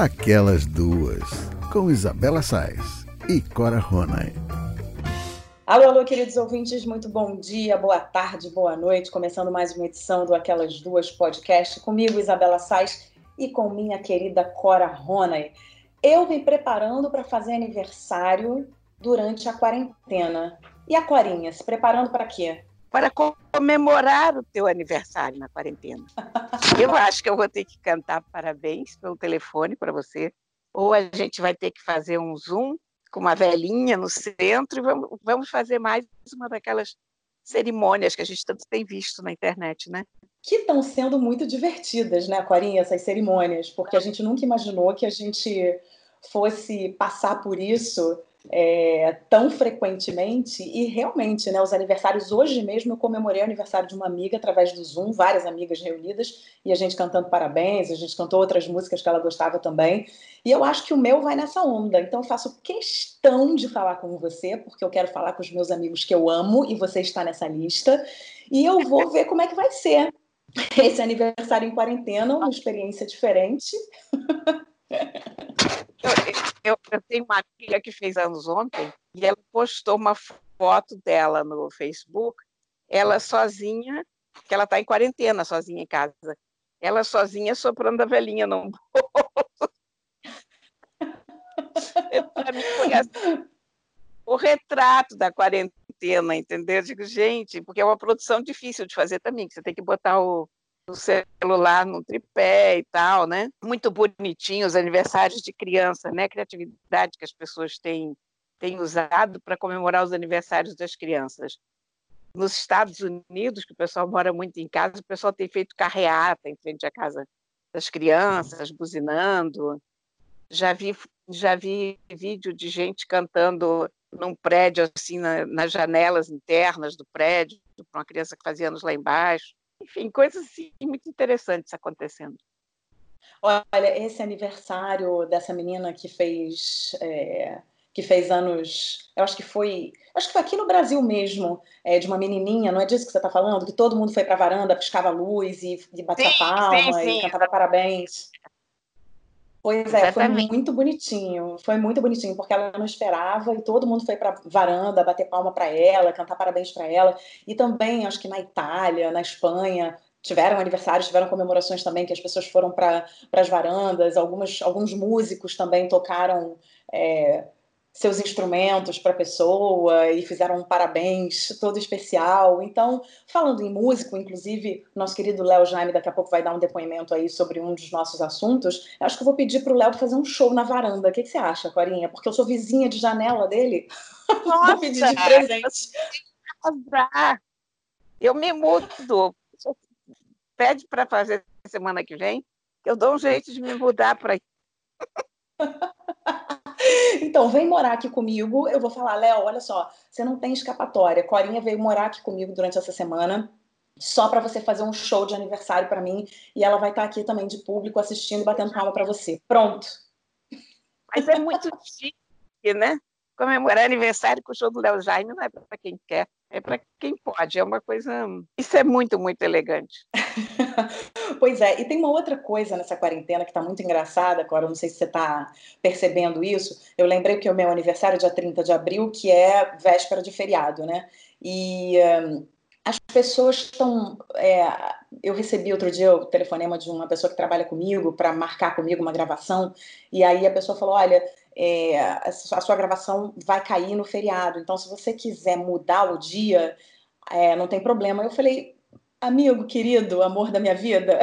Aquelas Duas, com Isabela Sais e Cora Ronay. Alô, alô, queridos ouvintes, muito bom dia, boa tarde, boa noite. Começando mais uma edição do Aquelas Duas Podcast, comigo, Isabela Sais, e com minha querida Cora Ronay. Eu me preparando para fazer aniversário durante a quarentena. E a Corinha, se preparando para quê? Para comemorar o teu aniversário na quarentena. eu acho que eu vou ter que cantar parabéns pelo telefone para você, ou a gente vai ter que fazer um Zoom com uma velhinha no centro e vamos, vamos fazer mais uma daquelas cerimônias que a gente tanto tem visto na internet, né? Que estão sendo muito divertidas, né, Corinha, essas cerimônias, porque a gente nunca imaginou que a gente fosse passar por isso é, tão frequentemente e realmente, né, os aniversários hoje mesmo eu comemorei o aniversário de uma amiga através do Zoom, várias amigas reunidas e a gente cantando parabéns, a gente cantou outras músicas que ela gostava também. E eu acho que o meu vai nessa onda, então eu faço questão de falar com você porque eu quero falar com os meus amigos que eu amo e você está nessa lista. E eu vou ver como é que vai ser esse aniversário em quarentena, uma experiência diferente. Eu, eu, tenho uma amiga que fez anos ontem e ela postou uma foto dela no Facebook, ela sozinha, que ela está em quarentena, sozinha em casa. Ela sozinha soprando a velhinha no bolso. Para mim foi assim, o retrato da quarentena, entendeu? Eu digo, gente, porque é uma produção difícil de fazer também, que você tem que botar o, o celular no tripé e tal, né? Muito bonitinho os aniversários de criança, né? Criatividade que as pessoas têm, têm usado para comemorar os aniversários das crianças. Nos Estados Unidos, que o pessoal mora muito em casa, o pessoal tem feito carreata em frente à casa das crianças, buzinando. Já vi, já vi vídeo de gente cantando num prédio, assim, na, nas janelas internas do prédio, para uma criança que fazia anos lá embaixo enfim, coisas assim, muito interessantes acontecendo. Olha, esse aniversário dessa menina que fez é, que fez anos, eu acho que foi, acho que foi aqui no Brasil mesmo, é, de uma menininha, não é disso que você está falando? Que todo mundo foi para a varanda, piscava luz e, e batia sim, palma sim, sim. e cantava parabéns. Pois é, foi muito bonitinho. Foi muito bonitinho, porque ela não esperava e todo mundo foi para varanda bater palma para ela, cantar parabéns para ela. E também, acho que na Itália, na Espanha, tiveram aniversários, tiveram comemorações também que as pessoas foram para as varandas. Algumas, alguns músicos também tocaram. É, seus instrumentos para a pessoa e fizeram um parabéns todo especial. Então, falando em músico, inclusive, nosso querido Léo Jaime daqui a pouco vai dar um depoimento aí sobre um dos nossos assuntos. Eu acho que eu vou pedir para o Léo fazer um show na varanda. O que, que, você acha, Corinha? Porque eu sou vizinha de janela dele. Nossa, vou pedir de presente. Eu me mudo. Pede para fazer semana que vem, eu dou um jeito de me mudar para Então, vem morar aqui comigo. Eu vou falar, Léo, olha só, você não tem escapatória. Corinha veio morar aqui comigo durante essa semana só para você fazer um show de aniversário para mim e ela vai estar tá aqui também de público assistindo, batendo palma para você. Pronto. Mas é muito chique, né? Comemorar aniversário com o show do Léo Jaime não é para quem quer, é para quem pode. É uma coisa. Isso é muito, muito elegante. pois é, e tem uma outra coisa nessa quarentena que está muito engraçada, agora não sei se você está percebendo isso. Eu lembrei que é o meu aniversário, dia 30 de abril, que é véspera de feriado, né? E um, as pessoas estão. É, eu recebi outro dia o telefonema de uma pessoa que trabalha comigo para marcar comigo uma gravação, e aí a pessoa falou: olha. É, a sua gravação vai cair no feriado, então se você quiser mudar o dia, é, não tem problema. Eu falei, Amigo querido, amor da minha vida,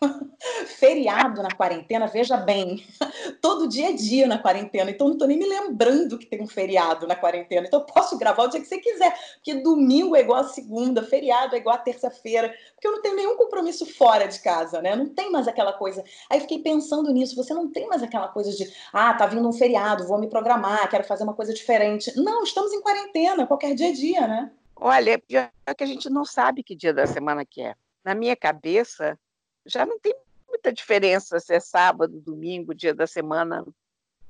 feriado na quarentena, veja bem, todo dia é dia na quarentena, então não tô nem me lembrando que tem um feriado na quarentena, então eu posso gravar o dia que você quiser, porque domingo é igual a segunda, feriado é igual a terça-feira, porque eu não tenho nenhum compromisso fora de casa, né? Não tem mais aquela coisa. Aí fiquei pensando nisso, você não tem mais aquela coisa de, ah, tá vindo um feriado, vou me programar, quero fazer uma coisa diferente. Não, estamos em quarentena, qualquer dia é dia, né? Olha, é pior que a gente não sabe que dia da semana que é. Na minha cabeça, já não tem muita diferença se é sábado, domingo, dia da semana.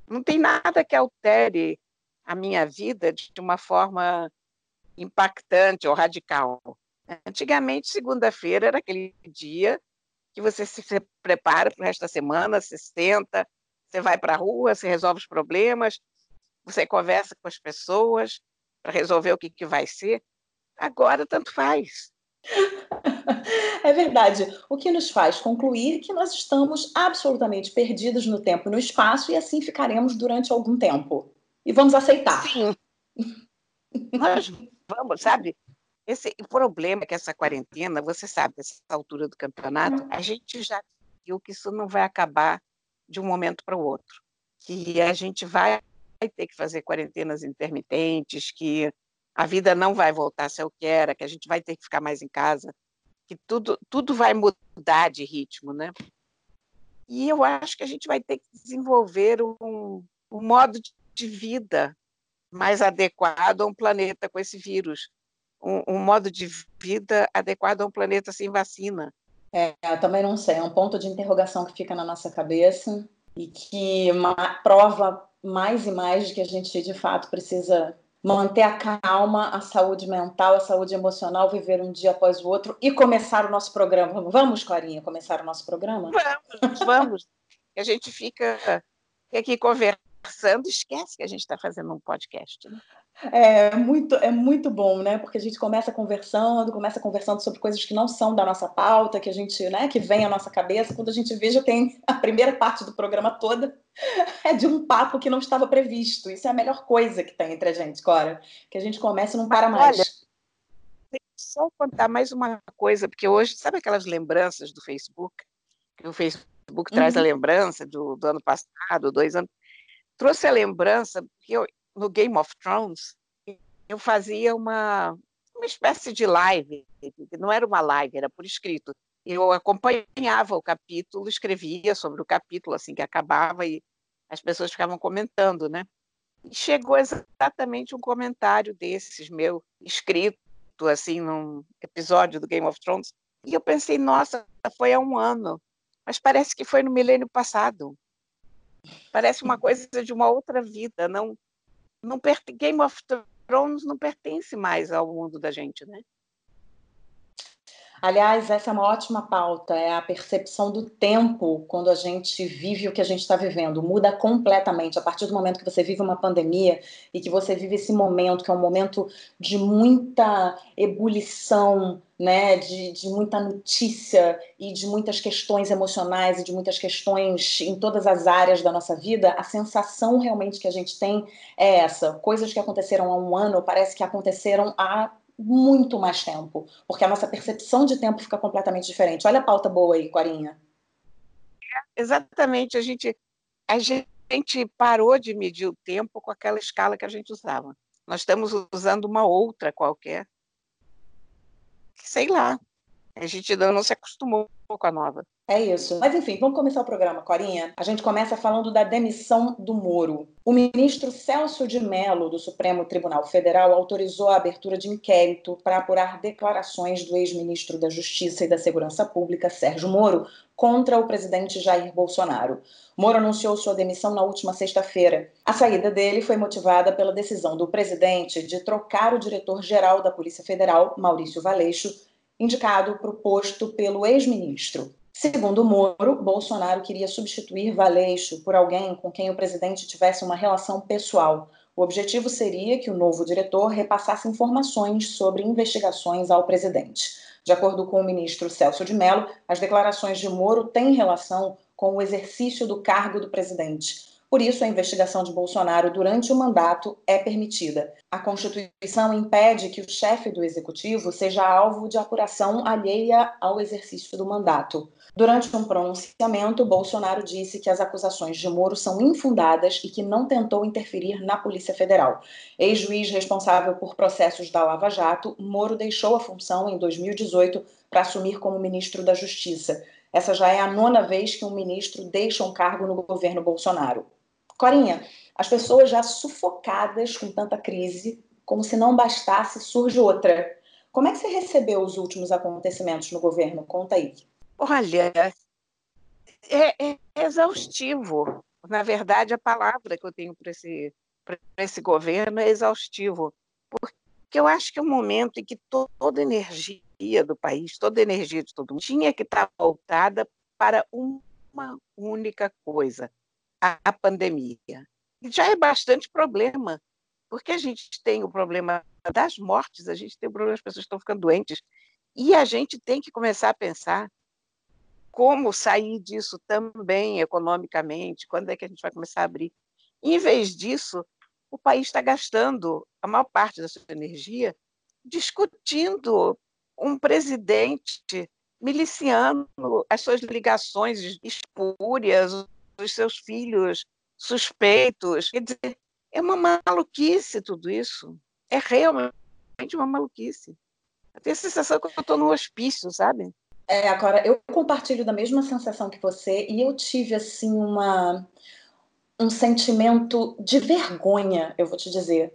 Não tem nada que altere a minha vida de uma forma impactante ou radical. Antigamente, segunda-feira era aquele dia que você se prepara para o resto da semana, se senta, Você vai para a rua, você resolve os problemas, você conversa com as pessoas para resolver o que, que vai ser. Agora, tanto faz. É verdade. O que nos faz concluir que nós estamos absolutamente perdidos no tempo e no espaço e assim ficaremos durante algum tempo. E vamos aceitar. Sim. nós vamos, sabe? Esse o problema é que essa quarentena, você sabe, nessa altura do campeonato, a gente já viu que isso não vai acabar de um momento para o outro, que a gente vai ter que fazer quarentenas intermitentes, que a vida não vai voltar a ser o que era, que a gente vai ter que ficar mais em casa, que tudo, tudo vai mudar de ritmo, né? E eu acho que a gente vai ter que desenvolver um, um modo de vida mais adequado a um planeta com esse vírus, um, um modo de vida adequado a um planeta sem vacina. É, eu também não sei, é um ponto de interrogação que fica na nossa cabeça e que prova mais e mais de que a gente de fato precisa manter a calma, a saúde mental, a saúde emocional, viver um dia após o outro e começar o nosso programa. Vamos, Clarinha, começar o nosso programa? Vamos, vamos. a gente fica aqui conversando, esquece que a gente está fazendo um podcast. Né? É muito, é muito bom, né? Porque a gente começa conversando, começa conversando sobre coisas que não são da nossa pauta, que a gente, né, que vem à nossa cabeça. Quando a gente vê, já tem a primeira parte do programa toda é de um papo que não estava previsto. Isso é a melhor coisa que tem entre a gente, Cora. Que a gente começa e não para mais. Olha, só contar mais uma coisa, porque hoje, sabe aquelas lembranças do Facebook? Que o Facebook uhum. traz a uhum. lembrança do, do ano passado, dois anos. Trouxe a lembrança, que eu, no Game of Thrones, eu fazia uma, uma espécie de live, não era uma live, era por escrito. Eu acompanhava o capítulo, escrevia sobre o capítulo assim que acabava e as pessoas ficavam comentando, né? E chegou exatamente um comentário desses meu escrito assim num episódio do Game of Thrones e eu pensei, nossa, foi há um ano, mas parece que foi no milênio passado. Parece uma coisa de uma outra vida, não não Game of Thrones não pertence mais ao mundo da gente, né? Aliás, essa é uma ótima pauta, é a percepção do tempo quando a gente vive o que a gente está vivendo. Muda completamente. A partir do momento que você vive uma pandemia e que você vive esse momento, que é um momento de muita ebulição, né, de, de muita notícia e de muitas questões emocionais e de muitas questões em todas as áreas da nossa vida, a sensação realmente que a gente tem é essa. Coisas que aconteceram há um ano parece que aconteceram há muito mais tempo, porque a nossa percepção de tempo fica completamente diferente. Olha a pauta boa aí, Corinha. Exatamente, a gente, a gente parou de medir o tempo com aquela escala que a gente usava. Nós estamos usando uma outra qualquer. Sei lá, a gente ainda não se acostumou com a nova. É isso. Mas enfim, vamos começar o programa, Corinha. A gente começa falando da demissão do Moro. O ministro Celso de Mello, do Supremo Tribunal Federal, autorizou a abertura de inquérito para apurar declarações do ex-ministro da Justiça e da Segurança Pública, Sérgio Moro, contra o presidente Jair Bolsonaro. Moro anunciou sua demissão na última sexta-feira. A saída dele foi motivada pela decisão do presidente de trocar o diretor-geral da Polícia Federal, Maurício Valeixo, indicado para o posto pelo ex-ministro. Segundo Moro, Bolsonaro queria substituir Valeixo por alguém com quem o presidente tivesse uma relação pessoal. O objetivo seria que o novo diretor repassasse informações sobre investigações ao presidente. De acordo com o ministro Celso de Mello, as declarações de Moro têm relação com o exercício do cargo do presidente. Por isso, a investigação de Bolsonaro durante o mandato é permitida. A Constituição impede que o chefe do executivo seja alvo de apuração alheia ao exercício do mandato. Durante um pronunciamento, Bolsonaro disse que as acusações de Moro são infundadas e que não tentou interferir na Polícia Federal. Ex-juiz responsável por processos da Lava Jato, Moro deixou a função em 2018 para assumir como ministro da Justiça. Essa já é a nona vez que um ministro deixa um cargo no governo Bolsonaro. Corinha, as pessoas já sufocadas com tanta crise, como se não bastasse, surge outra. Como é que você recebeu os últimos acontecimentos no governo? Conta aí. Olha, é, é exaustivo. Na verdade, a palavra que eu tenho para esse, esse governo é exaustivo. Porque eu acho que é um momento em que to toda a energia do país, toda a energia de todo mundo, tinha que estar voltada para uma única coisa: a, a pandemia. E já é bastante problema, porque a gente tem o problema das mortes, a gente tem o problema das pessoas que estão ficando doentes, e a gente tem que começar a pensar como sair disso também economicamente, quando é que a gente vai começar a abrir. Em vez disso, o país está gastando a maior parte da sua energia discutindo um presidente miliciano, as suas ligações espúrias, os seus filhos suspeitos. Quer dizer, é uma maluquice tudo isso. É realmente uma maluquice. Eu tenho a sensação que eu estou no hospício, sabe? É, agora, eu compartilho da mesma sensação que você e eu tive, assim, uma, um sentimento de vergonha, eu vou te dizer,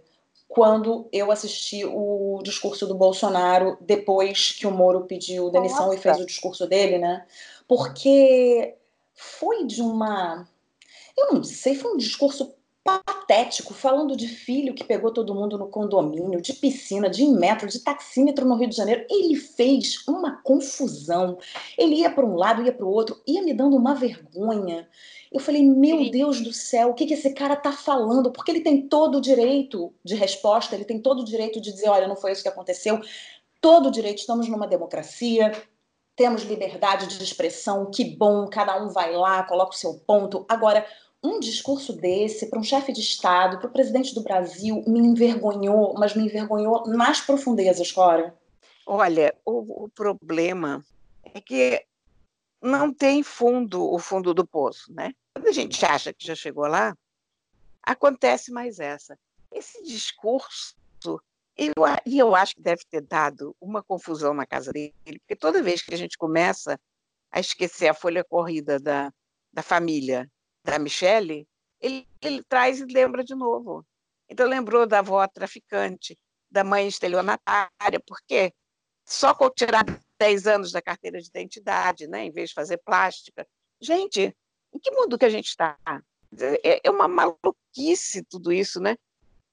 quando eu assisti o discurso do Bolsonaro depois que o Moro pediu demissão Nossa. e fez o discurso dele, né? Porque foi de uma. Eu não sei, foi um discurso patético, falando de filho que pegou todo mundo no condomínio, de piscina, de metro, de taxímetro no Rio de Janeiro. Ele fez uma confusão. Ele ia para um lado, ia para o outro, ia me dando uma vergonha. Eu falei, meu Deus do céu, o que, que esse cara tá falando? Porque ele tem todo o direito de resposta, ele tem todo o direito de dizer, olha, não foi isso que aconteceu. Todo o direito, estamos numa democracia, temos liberdade de expressão, que bom, cada um vai lá, coloca o seu ponto. Agora, um discurso desse para um chefe de Estado, para o presidente do Brasil, me envergonhou, mas me envergonhou nas profundezas, Cora. Olha, o, o problema é que não tem fundo, o fundo do poço, né? Quando a gente acha que já chegou lá, acontece mais essa. Esse discurso, eu, e eu acho que deve ter dado uma confusão na casa dele, porque toda vez que a gente começa a esquecer a folha corrida da, da família da Michelle, ele, ele traz e lembra de novo. Então lembrou da avó traficante, da mãe estelionatária, porque só com tirar 10 anos da carteira de identidade, né, em vez de fazer plástica. Gente, em que mundo que a gente está? É, é uma maluquice tudo isso, né?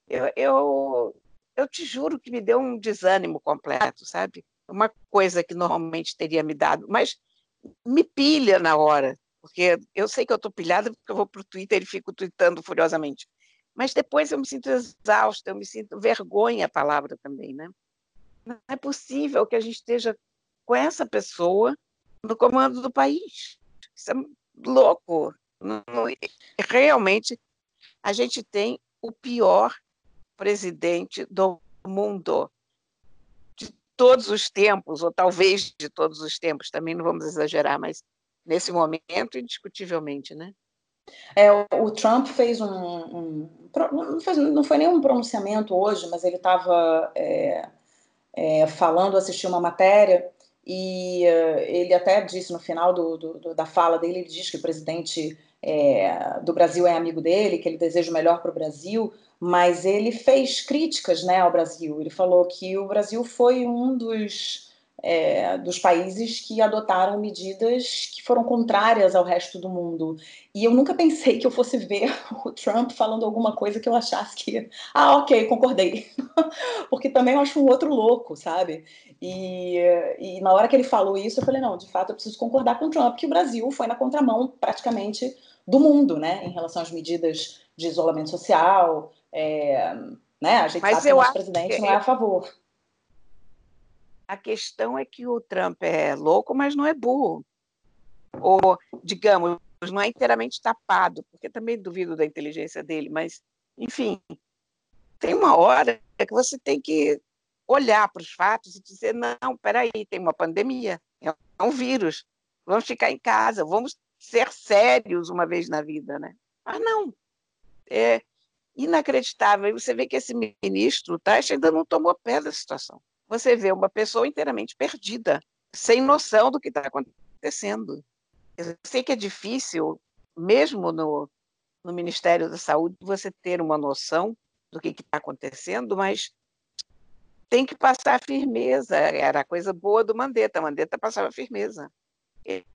Eu, eu, eu te juro que me deu um desânimo completo, sabe? Uma coisa que normalmente teria me dado, mas me pilha na hora, porque eu sei que eu estou pilhada porque eu vou para o Twitter e fico tweetando furiosamente. Mas depois eu me sinto exausta, eu me sinto vergonha a palavra também, né? Não é possível que a gente esteja com essa pessoa no comando do país. Isso é louco. Realmente, a gente tem o pior presidente do mundo de todos os tempos, ou talvez de todos os tempos, também não vamos exagerar, mas nesse momento, indiscutivelmente, né? É, o Trump fez um, um não, fez, não, foi nenhum pronunciamento hoje, mas ele estava é, é, falando, assisti uma matéria e uh, ele até disse no final do, do, da fala dele, ele diz que o presidente é, do Brasil é amigo dele, que ele deseja o melhor para o Brasil, mas ele fez críticas né, ao Brasil. Ele falou que o Brasil foi um dos é, dos países que adotaram medidas que foram contrárias ao resto do mundo. E eu nunca pensei que eu fosse ver o Trump falando alguma coisa que eu achasse que, ah, ok, concordei. Porque também eu acho um outro louco, sabe? E, e na hora que ele falou isso, eu falei, não, de fato eu preciso concordar com o Trump, que o Brasil foi na contramão praticamente do mundo, né, em relação às medidas de isolamento social, é, né, a gente Mas sabe que o nosso presidente que... não é a favor. A questão é que o Trump é louco, mas não é burro. Ou, digamos, não é inteiramente tapado, porque também duvido da inteligência dele, mas, enfim, tem uma hora que você tem que olhar para os fatos e dizer: não, peraí, tem uma pandemia, é um vírus, vamos ficar em casa, vamos ser sérios uma vez na vida, né? Mas não, é inacreditável. E você vê que esse ministro, tá, ainda não tomou pé da situação você vê uma pessoa inteiramente perdida, sem noção do que está acontecendo. Eu sei que é difícil, mesmo no, no Ministério da Saúde, você ter uma noção do que está acontecendo, mas tem que passar firmeza. Era a coisa boa do Mandetta. Mandetta passava firmeza.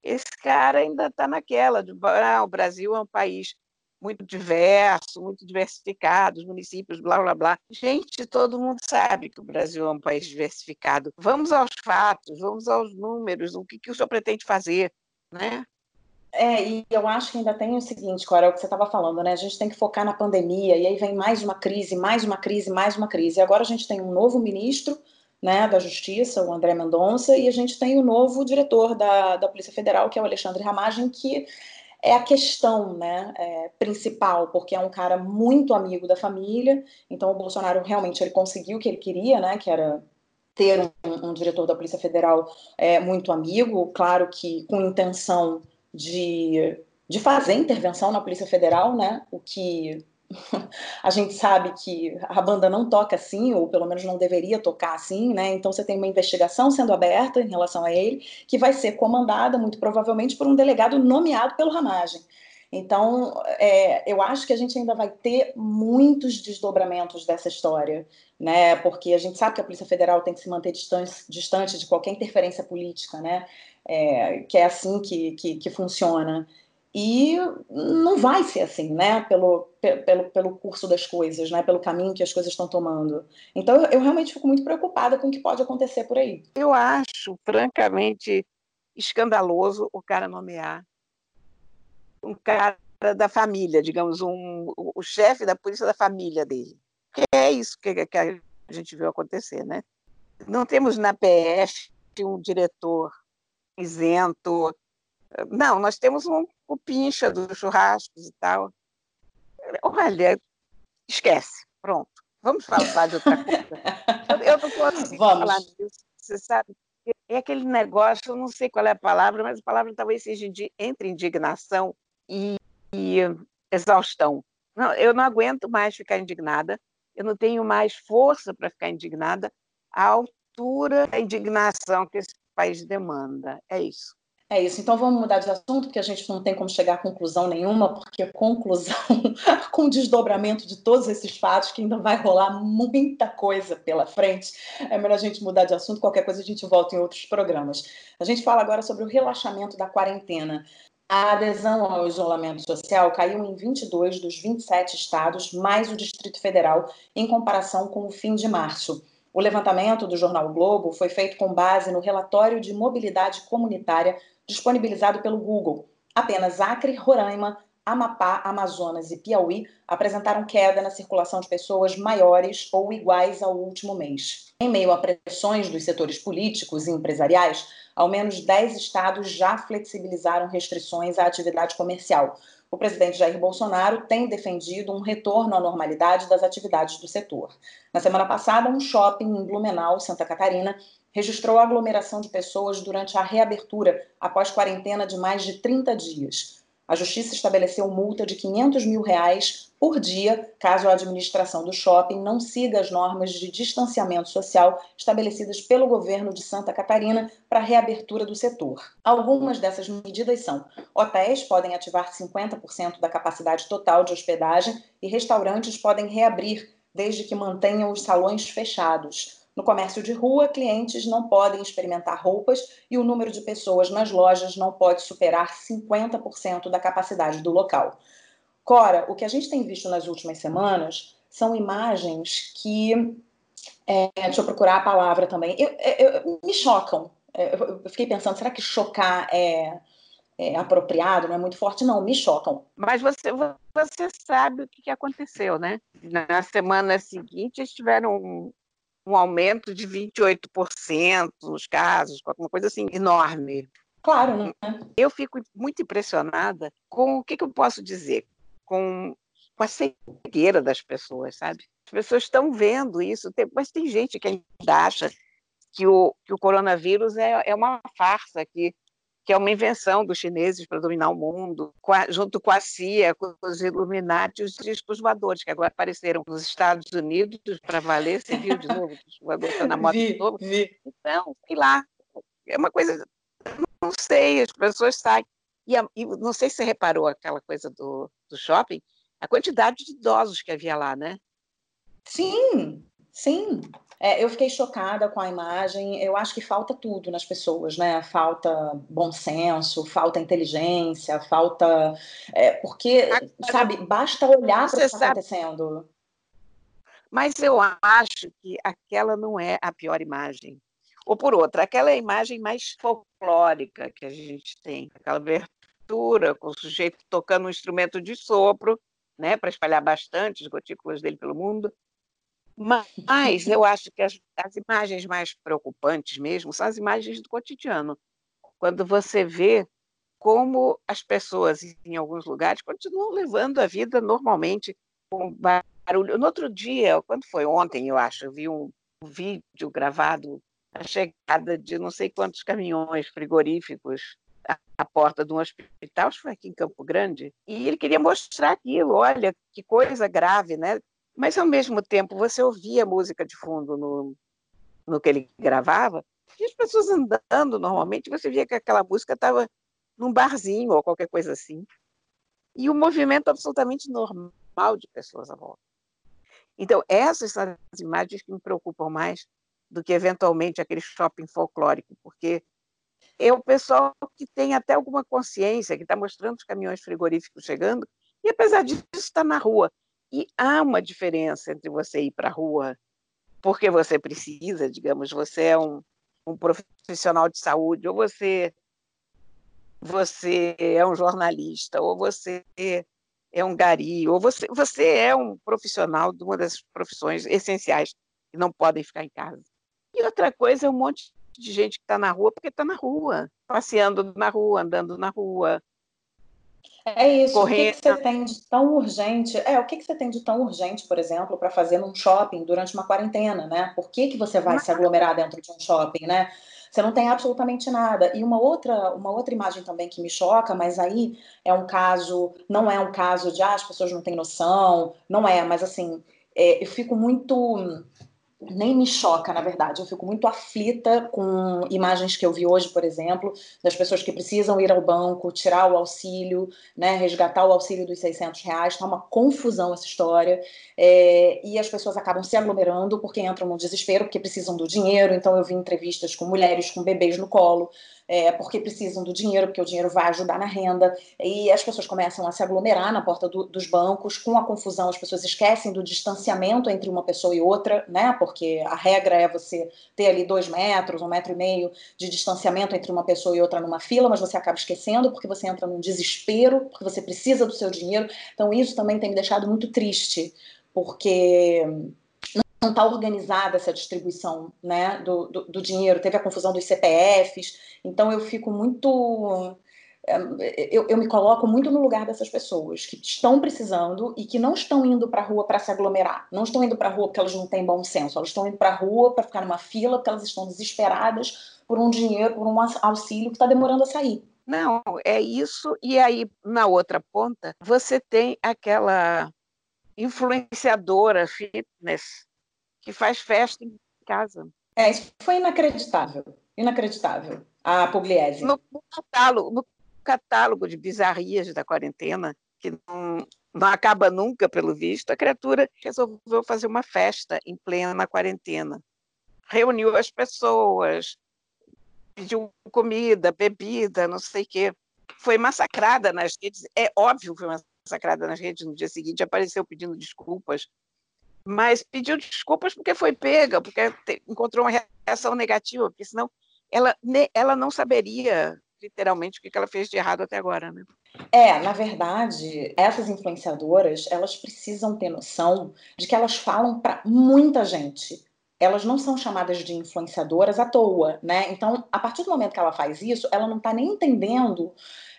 Esse cara ainda está naquela de ah, o Brasil é um país muito diverso, muito diversificado, os municípios, blá, blá, blá. Gente, todo mundo sabe que o Brasil é um país diversificado. Vamos aos fatos, vamos aos números, o que, que o senhor pretende fazer, né? É, e eu acho que ainda tem o seguinte, Cora, é o que você estava falando, né? A gente tem que focar na pandemia, e aí vem mais uma crise, mais uma crise, mais uma crise. E agora a gente tem um novo ministro né, da Justiça, o André Mendonça, e a gente tem o novo diretor da, da Polícia Federal, que é o Alexandre Ramagem, que é a questão né, é, principal, porque é um cara muito amigo da família, então o Bolsonaro realmente ele conseguiu o que ele queria, né, que era ter um, um diretor da Polícia Federal é, muito amigo, claro que com intenção de, de fazer intervenção na Polícia Federal, né? O que a gente sabe que a banda não toca assim, ou pelo menos não deveria tocar assim, né? Então você tem uma investigação sendo aberta em relação a ele, que vai ser comandada, muito provavelmente, por um delegado nomeado pelo Ramagem. Então, é, eu acho que a gente ainda vai ter muitos desdobramentos dessa história, né? Porque a gente sabe que a Polícia Federal tem que se manter distante, distante de qualquer interferência política, né? é, que é assim que, que, que, funciona. E não vai ser assim, né? Pelo, pelo, pelo curso das coisas, né? Pelo caminho que as coisas estão tomando. Então, eu, realmente fico muito preocupada com o que pode acontecer por aí. Eu acho, francamente, escandaloso o cara nomear um cara da família, digamos, um, o chefe da polícia da família dele. Que é isso que, que a gente viu acontecer, né? Não temos na PF um diretor isento. Não, nós temos um, o pincha dos churrascos e tal. Olha, esquece, pronto. Vamos falar de outra coisa. Eu não posso falar disso, você sabe. É aquele negócio, eu não sei qual é a palavra, mas a palavra talvez seja de, entre indignação e, e exaustão. Não, eu não aguento mais ficar indignada, eu não tenho mais força para ficar indignada à altura da indignação que esse país demanda. É isso. É isso. Então vamos mudar de assunto, porque a gente não tem como chegar a conclusão nenhuma, porque conclusão com desdobramento de todos esses fatos, que ainda vai rolar muita coisa pela frente. É melhor a gente mudar de assunto, qualquer coisa a gente volta em outros programas. A gente fala agora sobre o relaxamento da quarentena. A adesão ao isolamento social caiu em 22 dos 27 estados, mais o Distrito Federal, em comparação com o fim de março. O levantamento do jornal o Globo foi feito com base no relatório de mobilidade comunitária disponibilizado pelo Google. Apenas Acre, Roraima, Amapá, Amazonas e Piauí apresentaram queda na circulação de pessoas maiores ou iguais ao último mês. Em meio a pressões dos setores políticos e empresariais, ao menos 10 estados já flexibilizaram restrições à atividade comercial, o presidente Jair Bolsonaro tem defendido um retorno à normalidade das atividades do setor. Na semana passada, um shopping em Blumenau, Santa Catarina, registrou aglomeração de pessoas durante a reabertura após quarentena de mais de 30 dias. A Justiça estabeleceu multa de 500 mil reais por dia caso a administração do shopping não siga as normas de distanciamento social estabelecidas pelo governo de Santa Catarina para a reabertura do setor. Algumas dessas medidas são: hotéis podem ativar 50% da capacidade total de hospedagem e restaurantes podem reabrir desde que mantenham os salões fechados. No comércio de rua, clientes não podem experimentar roupas e o número de pessoas nas lojas não pode superar 50% da capacidade do local. Cora, o que a gente tem visto nas últimas semanas são imagens que. É, deixa eu procurar a palavra também. Eu, eu, me chocam. É, eu fiquei pensando, será que chocar é, é, apropriado, não é muito forte? Não, me chocam. Mas você, você sabe o que aconteceu, né? Na semana seguinte, eles tiveram um aumento de 28% nos casos, alguma coisa assim enorme. Claro, né? Eu fico muito impressionada com o que, que eu posso dizer, com, com a cegueira das pessoas, sabe? As pessoas estão vendo isso, tem, mas tem gente que ainda acha que o, que o coronavírus é, é uma farsa, que que é uma invenção dos chineses para dominar o mundo, junto com a CIA, com os Illuminati, os discos voadores, que agora apareceram nos Estados Unidos para valer. Você viu de novo estão na moda vi, de novo? Vi. Então, sei lá, é uma coisa, não sei, as pessoas saem. E, e, não sei se você reparou aquela coisa do, do shopping, a quantidade de idosos que havia lá, né? Sim, sim. É, eu fiquei chocada com a imagem. Eu acho que falta tudo nas pessoas, né? Falta bom senso, falta inteligência, falta. É, porque, sabe, basta olhar para o que está acontecendo. Mas eu acho que aquela não é a pior imagem. Ou por outra, aquela é a imagem mais folclórica que a gente tem, aquela abertura com o sujeito tocando um instrumento de sopro, né, para espalhar bastante as gotículas dele pelo mundo. Mas eu acho que as, as, imagens mais preocupantes mesmo são as imagens do cotidiano. Quando você vê como as pessoas em alguns lugares continuam levando a vida normalmente com barulho. No outro dia, quando foi ontem, eu acho, eu vi um, vídeo gravado a chegada de não sei quantos caminhões frigoríficos à porta de um hospital, acho que foi aqui em Campo Grande, e ele queria mostrar aquilo, olha que coisa grave, né? Mas ao mesmo tempo você ouvia música de fundo no, no que ele gravava, e as pessoas andando normalmente, você via que aquela música estava num barzinho ou qualquer coisa assim. E um movimento absolutamente normal de pessoas à volta. Então, essas são as imagens que me preocupam mais do que eventualmente aquele shopping folclórico, porque é o pessoal que tem até alguma consciência, que está mostrando os caminhões frigoríficos chegando, e apesar disso está na rua. E há uma diferença entre você ir para a rua porque você precisa, digamos, você é um, um profissional de saúde, ou você, você é um jornalista, ou você é um gari, ou você, você é um profissional de uma das profissões essenciais que não podem ficar em casa. E outra coisa é um monte de gente que está na rua porque está na rua, passeando na rua, andando na rua. É isso. Correndo. O que, que, você tem de tão urgente? É, o que, que você tem de tão urgente, por exemplo, para fazer num shopping durante uma quarentena, né? Por que, que você vai se aglomerar dentro de um shopping, né? Você não tem absolutamente nada. E uma outra, uma outra imagem também que me choca, mas aí é um caso, não é um caso de ah, as pessoas não têm noção, não é, mas assim, é, eu fico muito nem me choca, na verdade. Eu fico muito aflita com imagens que eu vi hoje, por exemplo, das pessoas que precisam ir ao banco, tirar o auxílio, né, resgatar o auxílio dos 600 reais. Está uma confusão essa história. É, e as pessoas acabam se aglomerando porque entram no desespero, porque precisam do dinheiro. Então, eu vi entrevistas com mulheres com bebês no colo, é, porque precisam do dinheiro, porque o dinheiro vai ajudar na renda, e as pessoas começam a se aglomerar na porta do, dos bancos, com a confusão, as pessoas esquecem do distanciamento entre uma pessoa e outra, né? Porque a regra é você ter ali dois metros, um metro e meio de distanciamento entre uma pessoa e outra numa fila, mas você acaba esquecendo porque você entra num desespero, porque você precisa do seu dinheiro. Então, isso também tem me deixado muito triste, porque não está organizada essa distribuição né, do, do, do, dinheiro, teve a confusão dos CPFs, então eu fico muito. Eh, eu, eu, me coloco muito no lugar dessas pessoas que estão precisando e que não estão indo para a rua para se aglomerar, não estão indo para a rua porque elas não têm bom senso, elas estão indo para a rua para ficar numa fila porque elas estão desesperadas por um dinheiro, por um auxílio que está demorando a sair. Não, é isso. E aí, na outra ponta, você tem aquela influenciadora fitness que faz festa em casa. É, isso foi inacreditável. Inacreditável. A Pugliese. No, no, catálogo, no catálogo de bizarrias da quarentena, que não, não acaba nunca, pelo visto, a criatura resolveu fazer uma festa em plena quarentena. Reuniu as pessoas, pediu comida, bebida, não sei o quê. Foi massacrada nas redes. É óbvio que foi massacrada nas redes. No dia seguinte apareceu pedindo desculpas mas pediu desculpas porque foi pega, porque encontrou uma reação negativa, porque senão ela, ela não saberia literalmente o que ela fez de errado até agora, né? É, na verdade, essas influenciadoras, elas precisam ter noção de que elas falam para muita gente. Elas não são chamadas de influenciadoras à toa, né? Então, a partir do momento que ela faz isso, ela não está nem entendendo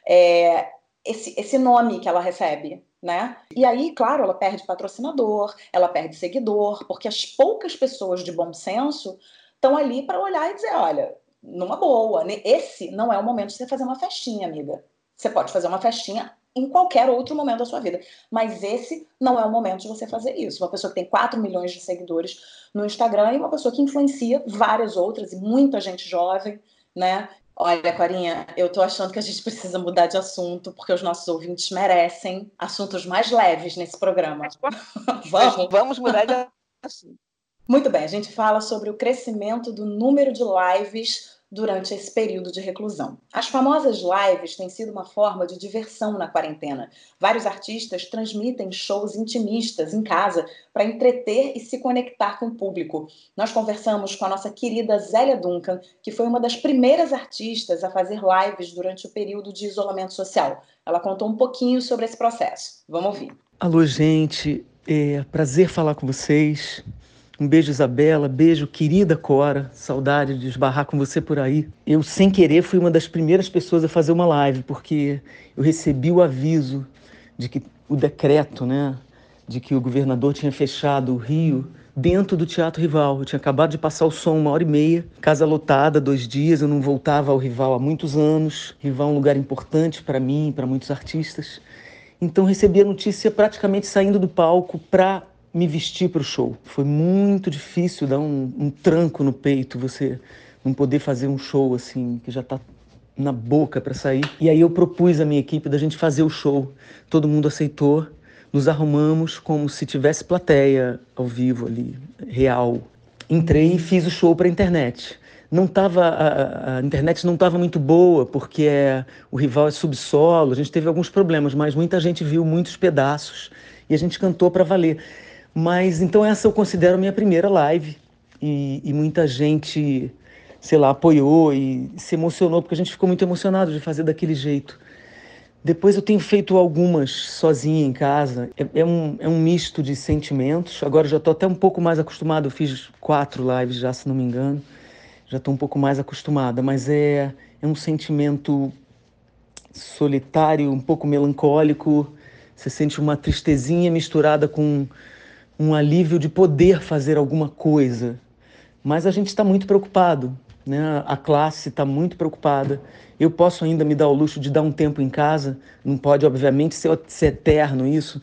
é, esse, esse nome que ela recebe, né? E aí, claro, ela perde patrocinador, ela perde seguidor, porque as poucas pessoas de bom senso estão ali para olhar e dizer, olha, numa boa, né? esse não é o momento de você fazer uma festinha, amiga. Você pode fazer uma festinha em qualquer outro momento da sua vida, mas esse não é o momento de você fazer isso. Uma pessoa que tem 4 milhões de seguidores no Instagram e uma pessoa que influencia várias outras e muita gente jovem, né? Olha, Corinha, eu tô achando que a gente precisa mudar de assunto, porque os nossos ouvintes merecem assuntos mais leves nesse programa. vamos? Vamos mudar de assunto. Muito bem, a gente fala sobre o crescimento do número de lives durante esse período de reclusão. As famosas lives têm sido uma forma de diversão na quarentena. Vários artistas transmitem shows intimistas em casa para entreter e se conectar com o público. Nós conversamos com a nossa querida Zélia Duncan, que foi uma das primeiras artistas a fazer lives durante o período de isolamento social. Ela contou um pouquinho sobre esse processo. Vamos ouvir. Alô, gente. É prazer falar com vocês. Um beijo, Isabela. Beijo, querida Cora. Saudade de esbarrar com você por aí. Eu, sem querer, fui uma das primeiras pessoas a fazer uma live, porque eu recebi o aviso de que o decreto, né, de que o governador tinha fechado o Rio dentro do Teatro Rival. Eu tinha acabado de passar o som uma hora e meia, casa lotada, dois dias. Eu não voltava ao Rival há muitos anos. Rival é um lugar importante para mim, para muitos artistas. Então recebi a notícia praticamente saindo do palco para me vestir para o show. Foi muito difícil dar um, um, tranco no peito, você não poder fazer um show assim, que já está na boca para sair. E aí eu propus à minha equipe da gente fazer o show. Todo mundo aceitou. Nos arrumamos como se tivesse plateia ao vivo ali, real. Entrei e fiz o show para a internet. Não tava, a, a internet não estava muito boa, porque é, o rival é subsolo, a gente teve alguns problemas, mas muita gente viu muitos pedaços e a gente cantou para valer. Mas então essa eu considero a minha primeira live e, e, muita gente, sei lá, apoiou e se emocionou porque a gente ficou muito emocionado de fazer daquele jeito. Depois eu tenho feito algumas sozinha em casa. É, é um, é um misto de sentimentos. Agora já estou até um pouco mais acostumado. Eu fiz quatro lives já, se não me engano. Já estou um pouco mais acostumada. Mas é, é um sentimento solitário, um pouco melancólico. Você sente uma tristezinha misturada com um alívio de poder fazer alguma coisa. Mas a gente está muito preocupado, né? a classe está muito preocupada. Eu posso ainda me dar o luxo de dar um tempo em casa, não pode, obviamente, ser, ser eterno isso.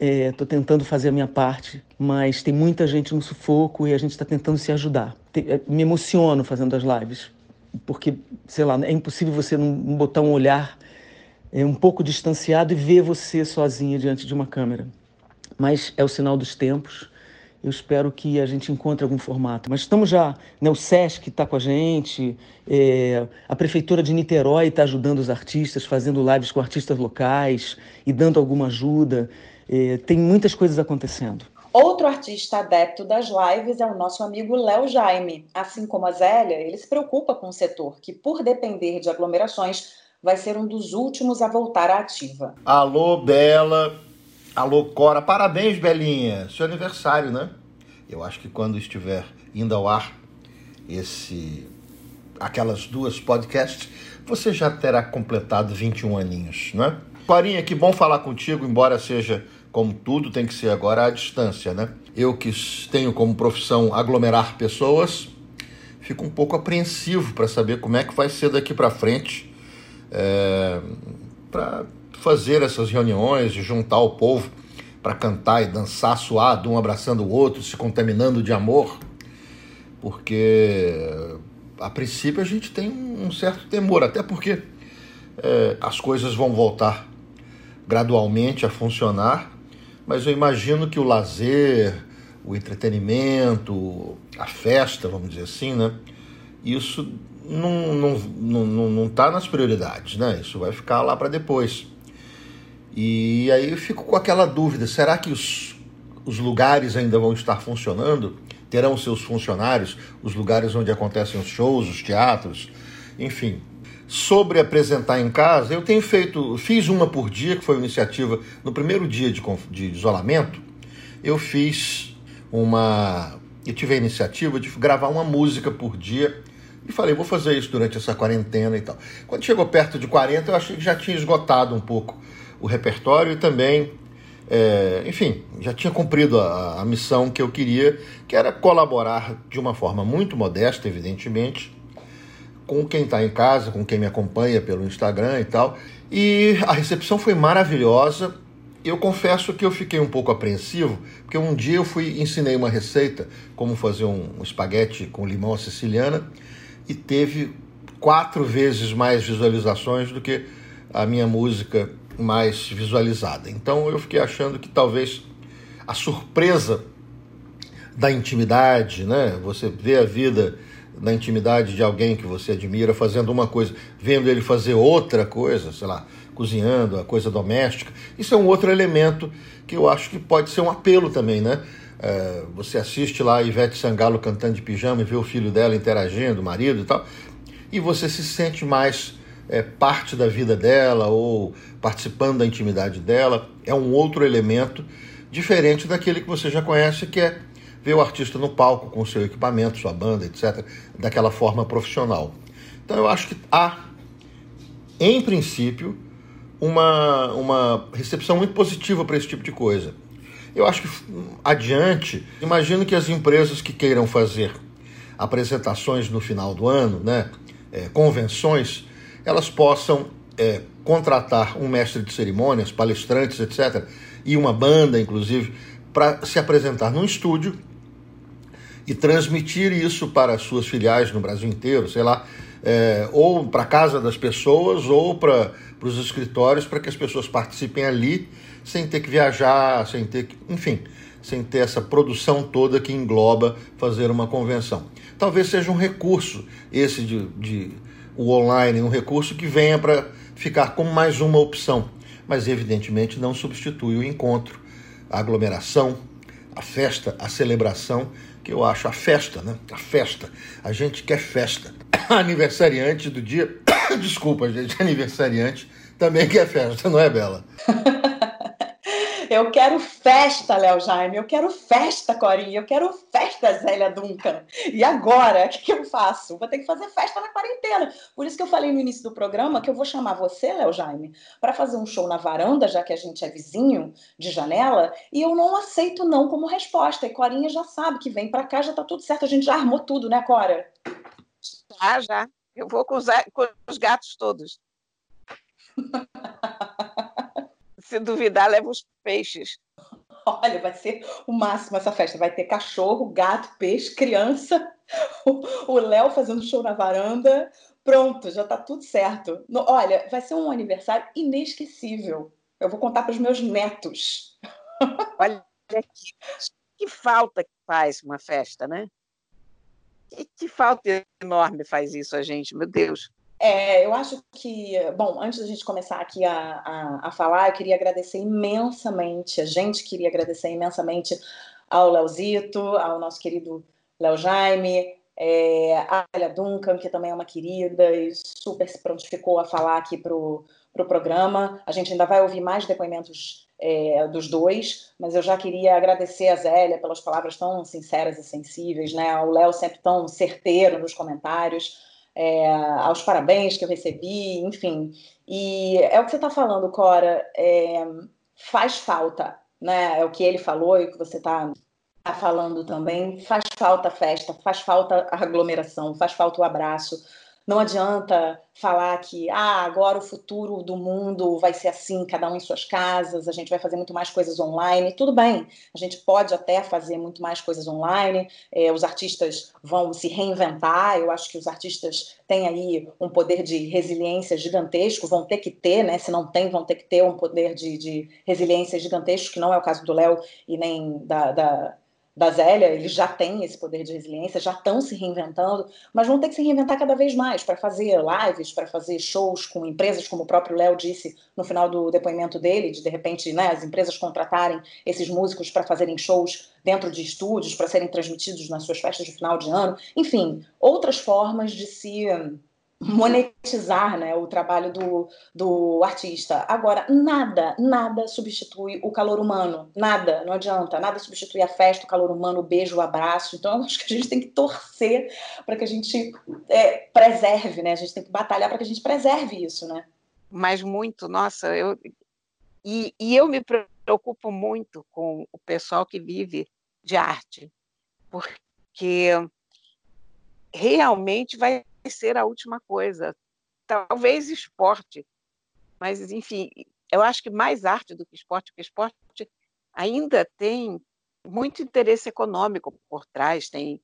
Estou é, tentando fazer a minha parte, mas tem muita gente no sufoco e a gente está tentando se ajudar. É, me emociono fazendo as lives, porque, sei lá, é impossível você não botar um olhar é, um pouco distanciado e ver você sozinha diante de uma câmera mas é o sinal dos tempos. Eu espero que a gente encontre algum formato. Mas estamos já, né, o SESC está com a gente, é, a Prefeitura de Niterói está ajudando os artistas, fazendo lives com artistas locais e dando alguma ajuda. É, tem muitas coisas acontecendo. Outro artista adepto das lives é o nosso amigo Léo Jaime. Assim como a Zélia, ele se preocupa com o setor, que por depender de aglomerações, vai ser um dos últimos a voltar à ativa. Alô, Bela, Alô, Cora, parabéns, Belinha. Seu aniversário, né? Eu acho que quando estiver indo ao ar esse aquelas duas podcasts, você já terá completado 21 aninhos, não é? Corinha, que bom falar contigo, embora seja como tudo tem que ser agora à distância, né? Eu que tenho como profissão aglomerar pessoas, fico um pouco apreensivo para saber como é que vai ser daqui para frente, é, para fazer essas reuniões e juntar o povo para cantar e dançar suado, um abraçando o outro, se contaminando de amor, porque a princípio a gente tem um certo temor, até porque é, as coisas vão voltar gradualmente a funcionar, mas eu imagino que o lazer, o entretenimento, a festa, vamos dizer assim, né? Isso não, não, não, não, não tá nas prioridades, né? Isso vai ficar lá para depois. E aí eu fico com aquela dúvida: será que os, os lugares ainda vão estar funcionando? Terão seus funcionários, os lugares onde acontecem os shows, os teatros, enfim. Sobre apresentar em casa, eu tenho feito, fiz uma por dia, que foi uma iniciativa no primeiro dia de, de isolamento. Eu fiz uma. Eu tive a iniciativa de gravar uma música por dia e falei, vou fazer isso durante essa quarentena e tal. Quando chegou perto de 40, eu achei que já tinha esgotado um pouco o repertório e também, é, enfim, já tinha cumprido a, a missão que eu queria, que era colaborar de uma forma muito modesta, evidentemente, com quem está em casa, com quem me acompanha pelo Instagram e tal. E a recepção foi maravilhosa. Eu confesso que eu fiquei um pouco apreensivo, porque um dia eu fui ensinei uma receita como fazer um, um espaguete com limão siciliana e teve quatro vezes mais visualizações do que a minha música mais visualizada. Então eu fiquei achando que talvez a surpresa da intimidade, né? Você vê a vida na intimidade de alguém que você admira fazendo uma coisa, vendo ele fazer outra coisa, sei lá, cozinhando, a coisa doméstica. Isso é um outro elemento que eu acho que pode ser um apelo também, né? É, você assiste lá a Ivete Sangalo cantando de pijama e vê o filho dela interagindo, o marido e tal, e você se sente mais é, parte da vida dela ou participando da intimidade dela. É um outro elemento diferente daquele que você já conhece, que é ver o artista no palco com seu equipamento, sua banda, etc., daquela forma profissional. Então eu acho que há, em princípio, uma, uma recepção muito positiva para esse tipo de coisa. Eu acho que adiante, imagino que as empresas que queiram fazer apresentações no final do ano, né, é, convenções, elas possam é, contratar um mestre de cerimônias, palestrantes, etc., e uma banda, inclusive, para se apresentar num estúdio e transmitir isso para as suas filiais no Brasil inteiro, sei lá, é, ou para a casa das pessoas ou para os escritórios, para que as pessoas participem ali sem ter que viajar, sem ter que, enfim, sem ter essa produção toda que engloba fazer uma convenção. Talvez seja um recurso esse de, de o online, um recurso que venha para ficar como mais uma opção, mas evidentemente não substitui o encontro, a aglomeração, a festa, a celebração que eu acho a festa, né? A festa. A gente quer festa. Aniversariante do dia. Desculpa, gente, aniversariante também quer festa, não é, Bela? Eu quero festa, Léo Jaime. Eu quero festa, Corinha. Eu quero festa, Zélia Duncan. E agora, o que, que, eu faço? Vou ter que fazer festa na quarentena. Por isso que eu falei no início do programa que eu vou chamar você, Léo Jaime, para fazer um show na varanda, já que a gente é vizinho de janela. E eu não aceito não como resposta. E Corinha já sabe que vem para cá, já tá tudo certo. A gente já armou tudo, né, Cora? Já, já. Eu vou com os, com os gatos todos. Se duvidar, leva os peixes. Olha, vai ser o máximo essa festa. Vai ter cachorro, gato, peixe, criança, o Léo fazendo show na varanda. Pronto, já tá tudo certo. Olha, vai ser um aniversário inesquecível. Eu vou contar para os meus netos. Olha que, que falta que faz uma festa, né? Que, que falta enorme faz isso a gente, meu Deus. É, eu acho que, bom, antes da gente começar aqui a, a, a, falar, eu queria agradecer imensamente, a gente queria agradecer imensamente ao Leozito, ao nosso querido Léo Jaime, é, a Alia Duncan, que também é uma querida e super se prontificou a falar aqui para o pro programa. A gente ainda vai ouvir mais depoimentos é, dos dois, mas eu já queria agradecer a Zélia pelas palavras tão sinceras e sensíveis, né? O Léo sempre tão certeiro nos comentários é, aos parabéns que eu recebi, enfim. E é o que você está falando, Cora, é, faz falta, né? É o que ele falou e o que você está tá falando também. Faz falta a festa, faz falta a aglomeração, faz falta o abraço não adianta falar que ah, agora o futuro do mundo vai ser assim, cada um em suas casas, a gente vai fazer muito mais coisas online. Tudo bem, a gente pode até fazer muito mais coisas online, é, os artistas vão se reinventar. Eu acho que os artistas têm aí um poder de resiliência gigantesco, vão ter que ter, né? Se não tem, vão ter que ter um poder de, de resiliência gigantesco, que não é o caso do Léo e nem da, da da Zélia, eles já têm esse poder de resiliência, já estão se reinventando, mas vão ter que se reinventar cada vez mais para fazer lives, para fazer shows com empresas, como o próprio Léo disse no final do depoimento dele, de de repente né, as empresas contratarem esses músicos para fazerem shows dentro de estúdios, para serem transmitidos nas suas festas de final de ano. Enfim, outras formas de se monetizar né, o trabalho do, do artista. Agora, nada, nada substitui o calor humano. Nada, não adianta. Nada substitui a festa, o calor humano, o beijo, o abraço. Então, acho que a gente tem que torcer para que a gente é, preserve, né? A gente tem que batalhar para que a gente preserve isso, né? Mas muito, nossa, eu. E, e eu me preocupo muito com o pessoal que vive de arte, porque realmente vai ser a última coisa. Talvez esporte, mas, enfim, eu acho que mais arte do que esporte, porque esporte ainda tem muito interesse econômico por trás, tem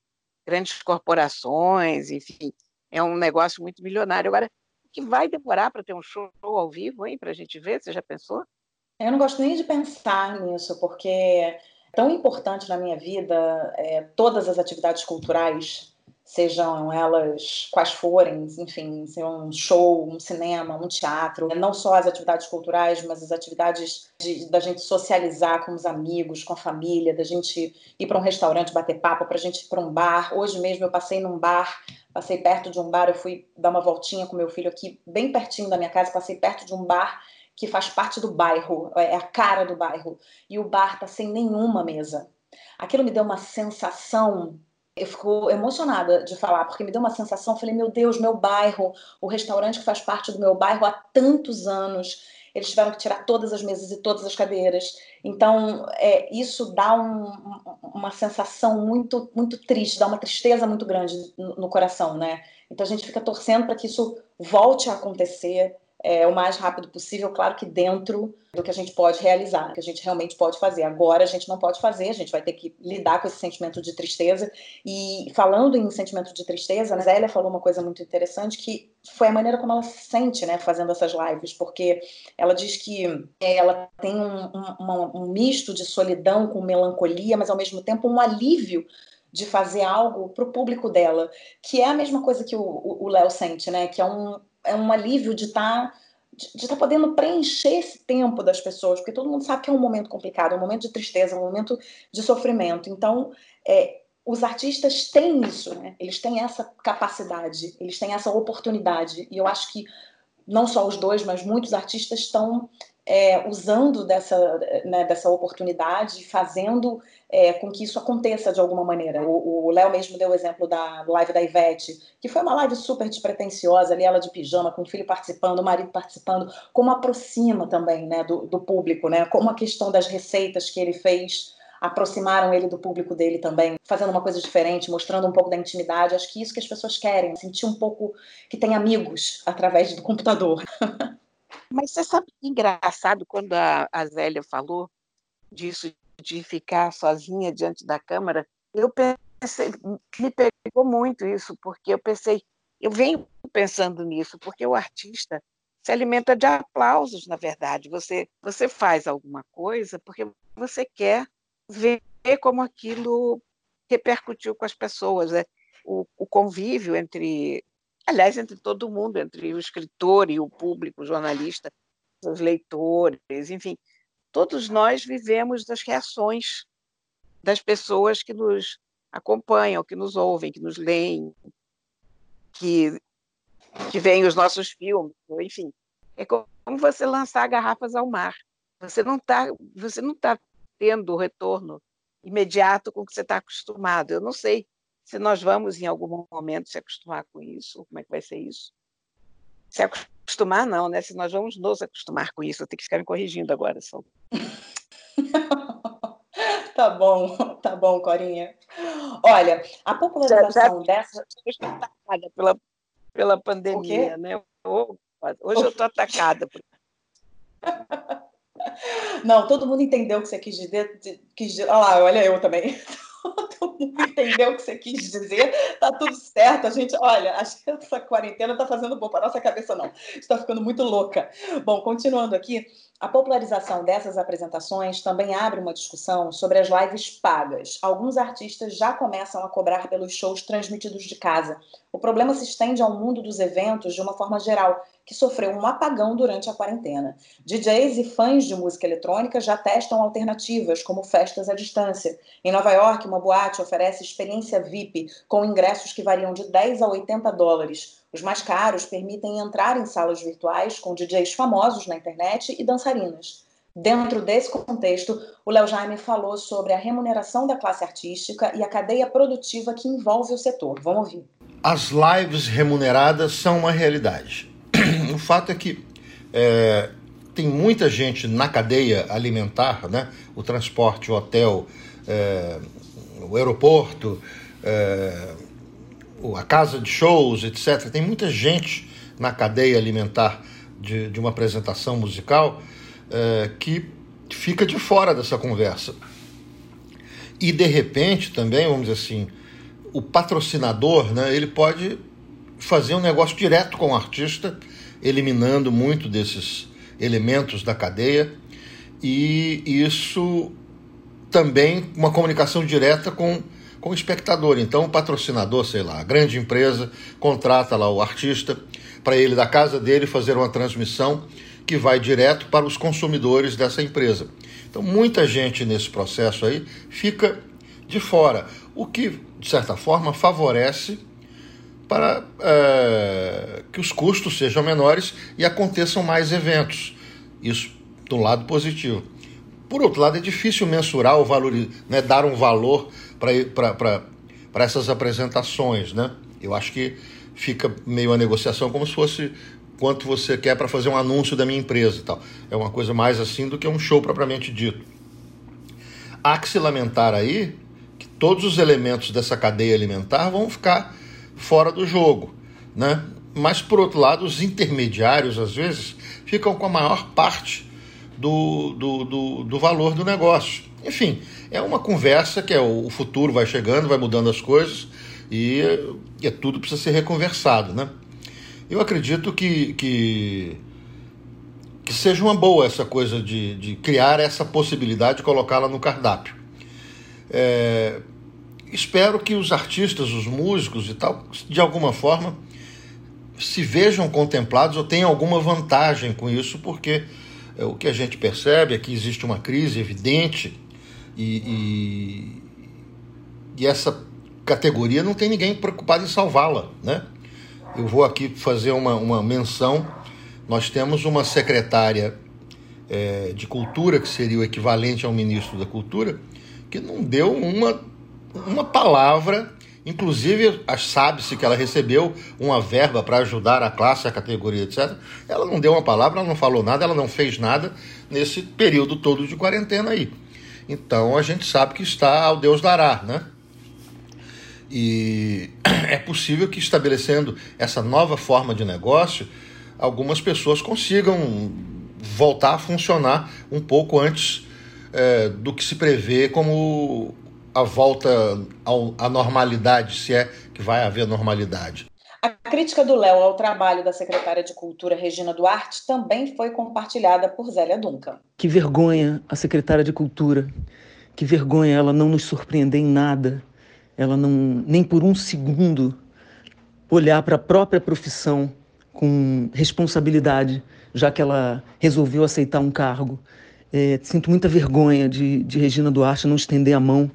grandes corporações, enfim, é um negócio muito milionário. Agora, o que vai demorar para ter um show ao vivo, hein, para a gente ver? Você já pensou? Eu não gosto nem de pensar nisso, porque é tão importante na minha vida é, todas as atividades culturais sejam elas quais forem, enfim, ser um show, um cinema, um teatro, não só as atividades culturais, mas as atividades de, da gente socializar com os amigos, com a família, da gente ir para um restaurante bater papo, para a gente ir para um bar. Hoje mesmo eu passei num bar, passei perto de um bar, eu fui dar uma voltinha com meu filho aqui, bem pertinho da minha casa, passei perto de um bar que faz parte do bairro, é a cara do bairro, e o bar tá sem nenhuma mesa. Aquilo me deu uma sensação eu fico emocionada de falar, porque me deu uma sensação, falei, meu Deus, meu bairro, o restaurante que faz parte do meu bairro há tantos anos, eles tiveram que tirar todas as mesas e todas as cadeiras. Então, é, isso dá um, uma sensação muito, muito triste, dá uma tristeza muito grande no, no coração, né? Então a gente fica torcendo para que isso volte a acontecer, é, o mais rápido possível, claro que dentro do que a gente pode realizar, que a gente realmente pode fazer. Agora a gente não pode fazer, a gente vai ter que lidar com esse sentimento de tristeza. E falando em sentimento de tristeza, a Zélia falou uma coisa muito interessante que foi a maneira como ela se sente, né, fazendo essas lives, porque ela diz que é, ela tem um, um, um misto de solidão com melancolia, mas ao mesmo tempo um alívio de fazer algo para o público dela, que é a mesma coisa que o Léo sente, né? Que é um, é um alívio de estar tá, de estar tá podendo preencher esse tempo das pessoas, porque todo mundo sabe que é um momento complicado, é um momento de tristeza, é um momento de sofrimento. Então, é, os artistas têm isso, né? Eles têm essa capacidade, eles têm essa oportunidade. E eu acho que não só os dois, mas muitos artistas estão é, usando dessa, né, dessa oportunidade, fazendo é, com que isso aconteça de alguma maneira. O Léo mesmo deu o exemplo da live da Ivete, que foi uma live super despretensiosa, ali ela de pijama, com o filho participando, o marido participando, como aproxima também né, do, do público, né, como a questão das receitas que ele fez aproximaram ele do público dele também, fazendo uma coisa diferente, mostrando um pouco da intimidade. Acho que isso que as pessoas querem, sentir um pouco que tem amigos através do computador. Mas você sabe que engraçado quando a, a Zélia falou disso de ficar sozinha diante da câmera, eu pensei, me pegou muito isso, porque eu pensei, eu venho pensando nisso, porque o artista se alimenta de aplausos, na verdade. Você, você faz alguma coisa porque você quer ver como aquilo repercutiu com as pessoas. Né? O, o convívio entre, aliás, entre todo mundo, entre o escritor e o público, o jornalista, os leitores, enfim, todos nós vivemos das reações das pessoas que nos acompanham, que nos ouvem, que nos leem, que, que veem os nossos filmes, enfim. É como você lançar garrafas ao mar. Você não está tá tendo o retorno imediato com que você está acostumado. Eu não sei se nós vamos em algum momento se acostumar com isso, como é que vai ser isso. Se acostumar não, né? Se nós vamos nos acostumar com isso, eu tenho que ficar me corrigindo agora, só. tá bom, tá bom, Corinha. Olha, a popularização já, já, dessa. atacada pela, pela pandemia, né? Hoje eu estou atacada. Por... Não, todo mundo entendeu o que você quis dizer. Quis dizer. Olha lá, olha eu também. todo mundo entendeu o que você quis dizer, tá tudo certo. A gente, olha, acho que essa quarentena tá fazendo bom para nossa cabeça, não. Está ficando muito louca. Bom, continuando aqui, a popularização dessas apresentações também abre uma discussão sobre as lives pagas. Alguns artistas já começam a cobrar pelos shows transmitidos de casa. O problema se estende ao mundo dos eventos de uma forma geral, que sofreu um apagão durante a quarentena. DJs e fãs de música eletrônica já testam alternativas, como festas à distância. Em Nova York, uma boate oferece experiência VIP, com ingressos que variam de 10 a 80 dólares. Os mais caros permitem entrar em salas virtuais com DJs famosos na internet e dançarinas. Dentro desse contexto, o Léo Jaime falou sobre a remuneração da classe artística e a cadeia produtiva que envolve o setor. Vamos ouvir. As lives remuneradas são uma realidade. O fato é que é, tem muita gente na cadeia alimentar, né? o transporte, o hotel, é, o aeroporto, é, a casa de shows, etc. Tem muita gente na cadeia alimentar de, de uma apresentação musical é, que fica de fora dessa conversa. E de repente também, vamos dizer assim, o patrocinador, né, ele pode fazer um negócio direto com o artista, eliminando muito desses elementos da cadeia, e isso também uma comunicação direta com com o espectador. Então, o patrocinador, sei lá, a grande empresa contrata lá o artista para ele da casa dele fazer uma transmissão que vai direto para os consumidores dessa empresa. Então, muita gente nesse processo aí fica de fora, o que, de certa forma, favorece para é, que os custos sejam menores e aconteçam mais eventos. Isso do lado positivo. Por outro lado, é difícil mensurar o valor, né, dar um valor para essas apresentações. Né? Eu acho que fica meio a negociação como se fosse quanto você quer para fazer um anúncio da minha empresa e tal. É uma coisa mais assim do que um show propriamente dito. Há que se lamentar aí que todos os elementos dessa cadeia alimentar vão ficar fora do jogo, né? Mas por outro lado, os intermediários às vezes ficam com a maior parte do, do, do, do valor do negócio. Enfim, é uma conversa que é o futuro vai chegando, vai mudando as coisas e, e é tudo precisa ser reconversado, né? Eu acredito que, que, que seja uma boa essa coisa de, de criar essa possibilidade de colocá-la no cardápio. É, espero que os artistas, os músicos e tal, de alguma forma se vejam contemplados ou tenham alguma vantagem com isso, porque o que a gente percebe é que existe uma crise evidente e, e, e essa categoria não tem ninguém preocupado em salvá-la, né? eu vou aqui fazer uma, uma menção. Nós temos uma secretária é, de Cultura, que seria o equivalente ao ministro da Cultura, que não deu uma, uma palavra. Inclusive, sabe-se que ela recebeu uma verba para ajudar a classe, a categoria, etc. Ela não deu uma palavra, ela não falou nada, ela não fez nada nesse período todo de quarentena aí. Então a gente sabe que está ao Deus dará, né? E é possível que estabelecendo essa nova forma de negócio, algumas pessoas consigam voltar a funcionar um pouco antes é, do que se prevê como a volta à normalidade, se é que vai haver normalidade. A crítica do Léo ao trabalho da secretária de Cultura, Regina Duarte, também foi compartilhada por Zélia Duncan. Que vergonha a secretária de Cultura. Que vergonha ela não nos surpreender em nada ela não nem por um segundo olhar para a própria profissão com responsabilidade, já que ela resolveu aceitar um cargo. É, sinto muita vergonha de, de Regina Duarte não estender a mão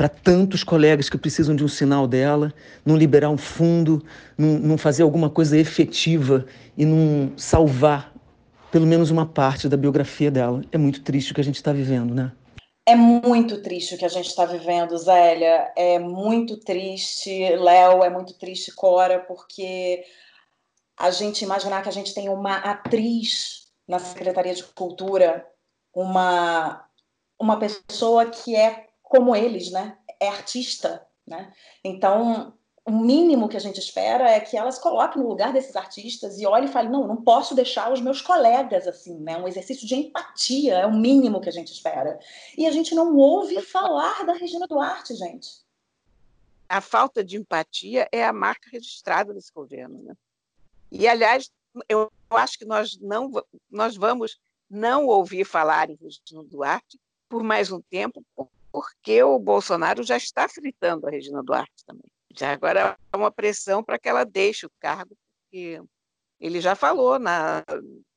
para tantos colegas que precisam de um sinal dela, não liberar um fundo, não, fazer alguma coisa efetiva e não salvar pelo menos uma parte da biografia dela. É muito triste o que a gente está vivendo, né? É muito triste o que a gente está vivendo, Zélia. É muito triste, Léo, é muito triste, Cora, porque a gente imaginar que a gente tem uma atriz na Secretaria de Cultura, uma, uma pessoa que é como eles, né? É artista, né? Então, o mínimo que a gente espera é que elas coloquem no lugar desses artistas e olhem e falem, não, não posso deixar os meus colegas assim, né? Um exercício de empatia é o mínimo que a gente espera. E a gente não ouve falar da Regina Duarte, gente. A falta de empatia é a marca registrada desse governo, né? E aliás, eu acho que nós não nós vamos não ouvir falar em Regina Duarte por mais um tempo, porque o Bolsonaro já está fritando a Regina Duarte também. Já agora é uma pressão para que ela deixe o cargo, porque ele já falou na,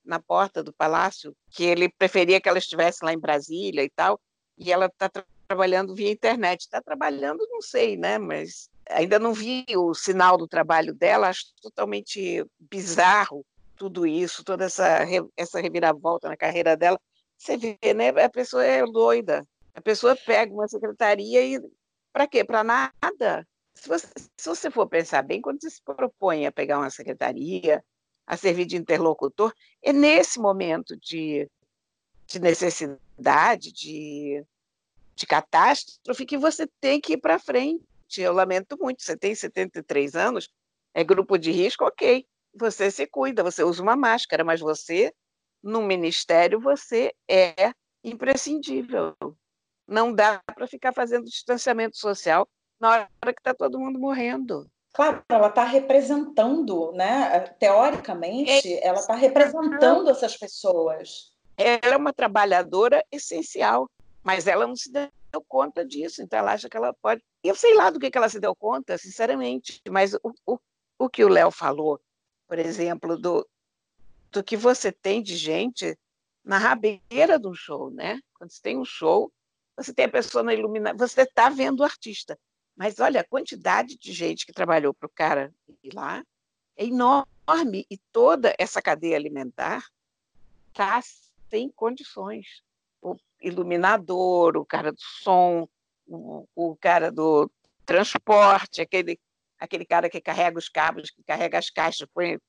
na porta do palácio que ele preferia que ela estivesse lá em Brasília e tal, e ela está tra trabalhando via internet. Está trabalhando, não sei, né? Mas ainda não vi o sinal do trabalho dela, acho totalmente bizarro tudo isso, toda essa, essa reviravolta na carreira dela. Você vê, né? A pessoa é doida. A pessoa pega uma secretaria e. Para quê? Para nada se você, se você for pensar bem, quando você se propõe a pegar uma secretaria, a servir de interlocutor, é nesse momento de, de necessidade, de, de catástrofe, que você tem que ir para frente. Eu lamento muito, você tem 73 anos, é grupo de risco, ok. Você se cuida, você usa uma máscara, mas você, no ministério, você é imprescindível. Não dá para ficar fazendo distanciamento social na hora que está todo mundo morrendo. Claro, ela está representando, né? Teoricamente, é. ela está representando essas pessoas. Ela é uma trabalhadora essencial, mas ela não se deu conta disso, então ela acha que ela pode eu sei lá do que, ela se deu conta, sinceramente, mas o, o, o que o Léo falou, por exemplo, do, do que você tem de gente na rabeira do show, né? Quando você tem um show, você tem a pessoa na iluminação, você está vendo o artista. Mas olha, a quantidade de gente que trabalhou para o cara ir lá é enorme e toda essa cadeia alimentar está sem condições. O iluminador, o cara do som, o, o cara do transporte, aquele, aquele cara que carrega os cabos, que carrega as caixas, põe,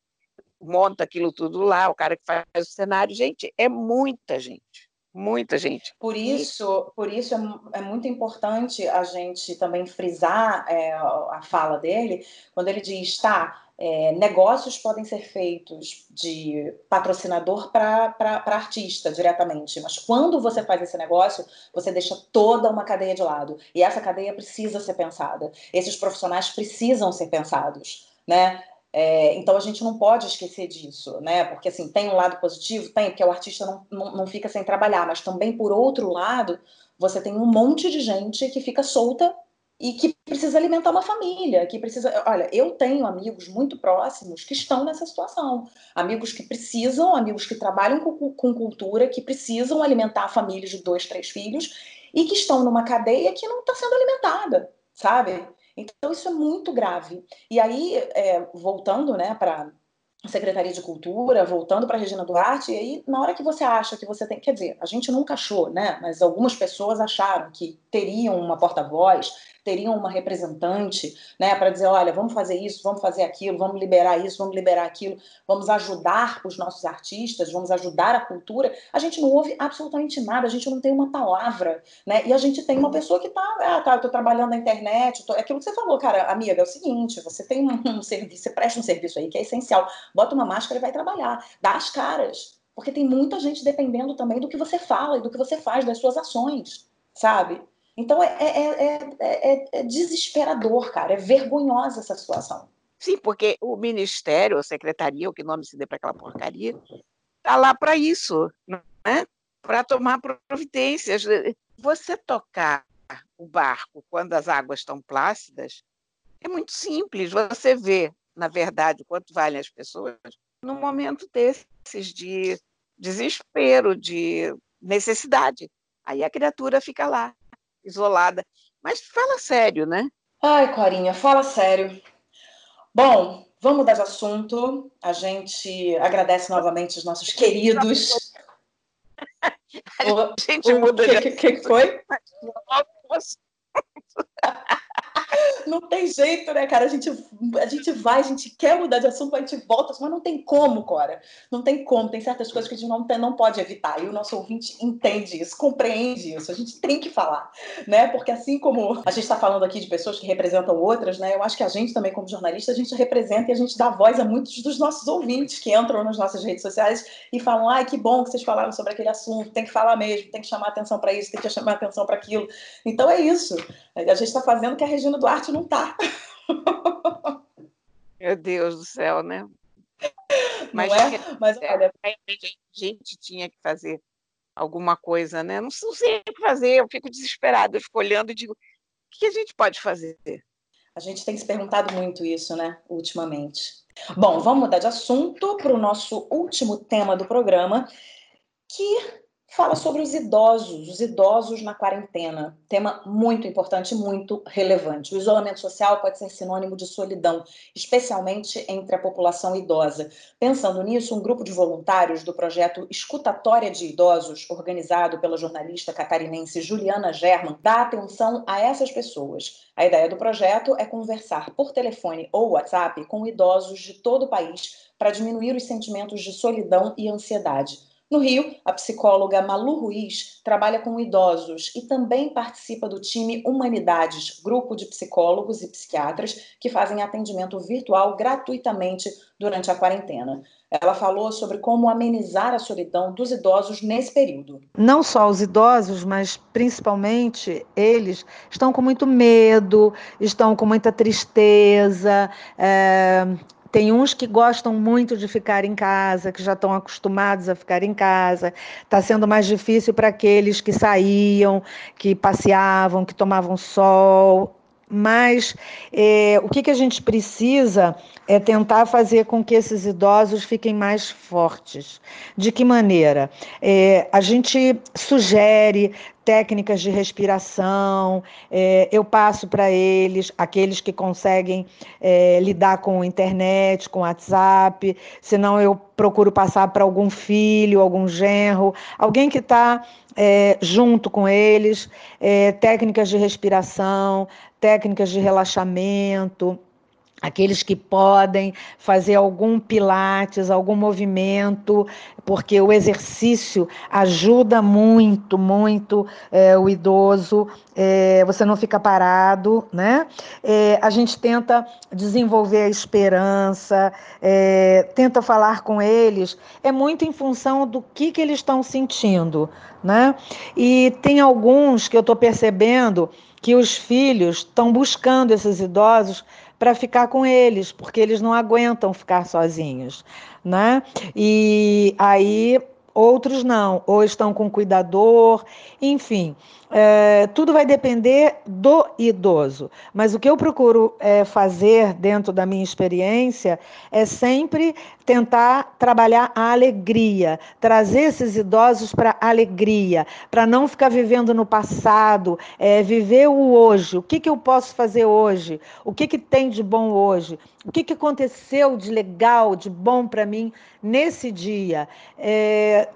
monta aquilo tudo lá, o cara que faz o cenário. Gente, é muita gente. Muita gente. Por isso, por isso é, é muito importante a gente também frisar é, a fala dele, quando ele diz, tá, é, negócios podem ser feitos de patrocinador para artista diretamente, mas quando você faz esse negócio, você deixa toda uma cadeia de lado. E essa cadeia precisa ser pensada. Esses profissionais precisam ser pensados. Né? É, então a gente não pode esquecer disso, né? Porque assim, tem um lado positivo? Tem, porque o artista não, não, não fica sem trabalhar, mas também, por outro lado, você tem um monte de gente que fica solta e que precisa alimentar uma família, que precisa. Olha, eu tenho amigos muito próximos que estão nessa situação. Amigos que precisam, amigos que trabalham com, com cultura, que precisam alimentar a família de dois, três filhos e que estão numa cadeia que não está sendo alimentada, sabe? Então, isso é muito grave. E aí, é, voltando né, para Secretaria de Cultura, voltando para Regina Duarte, e aí, na hora que você acha que você tem. Quer dizer, a gente nunca achou, né? Mas algumas pessoas acharam que teriam uma porta-voz, teriam uma representante, né, para dizer, olha, vamos fazer isso, vamos fazer aquilo, vamos liberar isso, vamos liberar aquilo, vamos ajudar os nossos artistas, vamos ajudar a cultura. A gente não ouve absolutamente nada, a gente não tem uma palavra, né? E a gente tem uma pessoa que tá, ah, tá, eu tô trabalhando na internet, tô... é aquilo que você falou, cara, amiga, é o seguinte, você tem um serviço, você presta um serviço aí que é essencial, bota uma máscara e vai trabalhar, dá as caras, porque tem muita gente dependendo também do que você fala e do que você faz, das suas ações, sabe? Então é, é, é, é, desesperador, cara, é vergonhosa essa situação. Sim, porque o ministério, a secretaria, o que nome se dê para aquela porcaria, está lá para isso, né? para tomar providências. Você tocar o barco quando as águas estão plácidas é muito simples. Você vê, na verdade, quanto valem as pessoas num momento desses de desespero, de necessidade. Aí a criatura fica lá isolada. Mas fala sério, né? Ai, Corinha, fala sério. Bom, vamos mudar de assunto. A gente agradece novamente os nossos queridos. A gente o, muda o que, de... que, que foi? não tem jeito, né, cara? A gente, a gente vai, a gente quer mudar de assunto, a gente volta, mas não tem como, Cora. Não tem como. Tem certas coisas que a gente não, tem, não pode evitar. E o nosso ouvinte entende isso, compreende isso. A gente tem que falar, né? Porque assim como a gente está falando aqui de pessoas que representam outras, né? Eu acho que a gente também, como jornalista, a gente representa e a gente dá voz a muitos dos nossos ouvintes que entram nas nossas redes sociais e falam: ai, que bom que vocês falaram sobre aquele assunto, tem que falar mesmo, tem que chamar atenção para isso, tem que chamar atenção para aquilo. Então é isso. A gente está fazendo o que a Regina Duarte não tá. Meu Deus do céu, né? Mas, não é? Mas olha, a gente tinha que fazer alguma coisa, né? Não sei o que fazer, eu fico desesperada, eu fico olhando e digo, o que a gente pode fazer? A gente tem se perguntado muito isso, né, ultimamente. Bom, vamos mudar de assunto para o nosso último tema do programa, que fala sobre os idosos, os idosos na quarentena. Tema muito importante, muito relevante. O isolamento social pode ser sinônimo de solidão, especialmente entre a população idosa. Pensando nisso, um grupo de voluntários do projeto Escutatória de Idosos, organizado pela jornalista catarinense Juliana German, dá atenção a essas pessoas. A ideia do projeto é conversar por telefone ou WhatsApp com idosos de todo o país para diminuir os sentimentos de solidão e ansiedade. No Rio, a psicóloga Malu Ruiz trabalha com idosos e também participa do time Humanidades, grupo de psicólogos e psiquiatras que fazem atendimento virtual gratuitamente durante a quarentena. Ela falou sobre como amenizar a solidão dos idosos nesse período. Não só os idosos, mas principalmente eles estão com muito medo, estão com muita tristeza, é, tem uns que gostam muito de ficar em casa, que já estão acostumados a ficar em casa. Está sendo mais difícil para aqueles que saíam, que passeavam, que tomavam sol. mas é, o que, que a gente precisa é tentar fazer com que esses idosos fiquem mais fortes. De que maneira? É, a gente sugere técnicas de respiração, é, eu passo para eles, aqueles que conseguem é, lidar com internet, com WhatsApp, senão eu procuro passar para algum filho, algum genro, alguém que está é, junto com eles, técnicas de respiração, técnicas de relaxamento, aqueles que podem fazer algum pilates, algum movimento, porque o exercício ajuda muito, muito é, o idoso. É, você não fica parado, né? É, a gente tenta desenvolver a esperança, é, tenta falar com eles. É muito em função do que, que eles estão sentindo, né? E tem alguns que eu estou percebendo que os filhos estão buscando esses idosos para ficar com eles, porque eles não aguentam ficar sozinhos, né? E aí outros não, ou estão com cuidador, enfim. É, tudo vai depender do idoso. Mas o que eu procuro é, fazer dentro da minha experiência é sempre tentar trabalhar a alegria, trazer esses idosos para alegria, para não ficar vivendo no passado, é, viver o hoje. O que, que eu posso fazer hoje? O que, que tem de bom hoje? O que, que aconteceu de legal, de bom para mim nesse dia?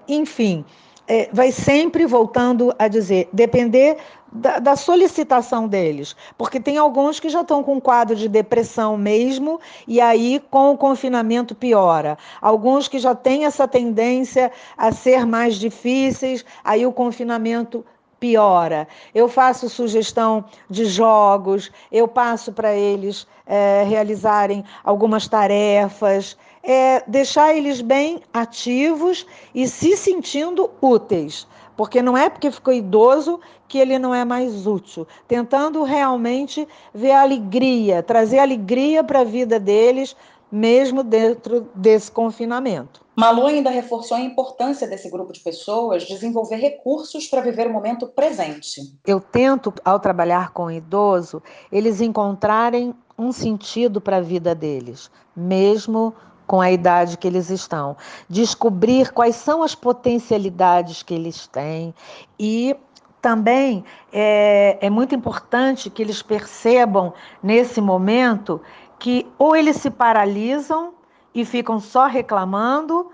Enfim é, vai sempre voltando a dizer, depender da, da, solicitação deles, porque tem alguns que já estão com um quadro de depressão mesmo, e aí com o confinamento piora. Alguns que já têm essa tendência a ser mais difíceis, aí o confinamento piora. Eu faço sugestão de jogos, eu passo para eles é, realizarem algumas tarefas é deixar eles bem ativos e se sentindo úteis. Porque não é porque ficou idoso que ele não é mais útil. Tentando realmente ver a alegria, trazer alegria para a vida deles, mesmo dentro desse confinamento. Malu ainda reforçou a importância desse grupo de pessoas desenvolver recursos para viver o momento presente. Eu tento, ao trabalhar com o idoso, eles encontrarem um sentido para a vida deles, mesmo com a idade que eles estão, descobrir quais são as potencialidades que eles têm e também é, é muito importante que eles percebam nesse momento que ou eles se paralisam e ficam só reclamando,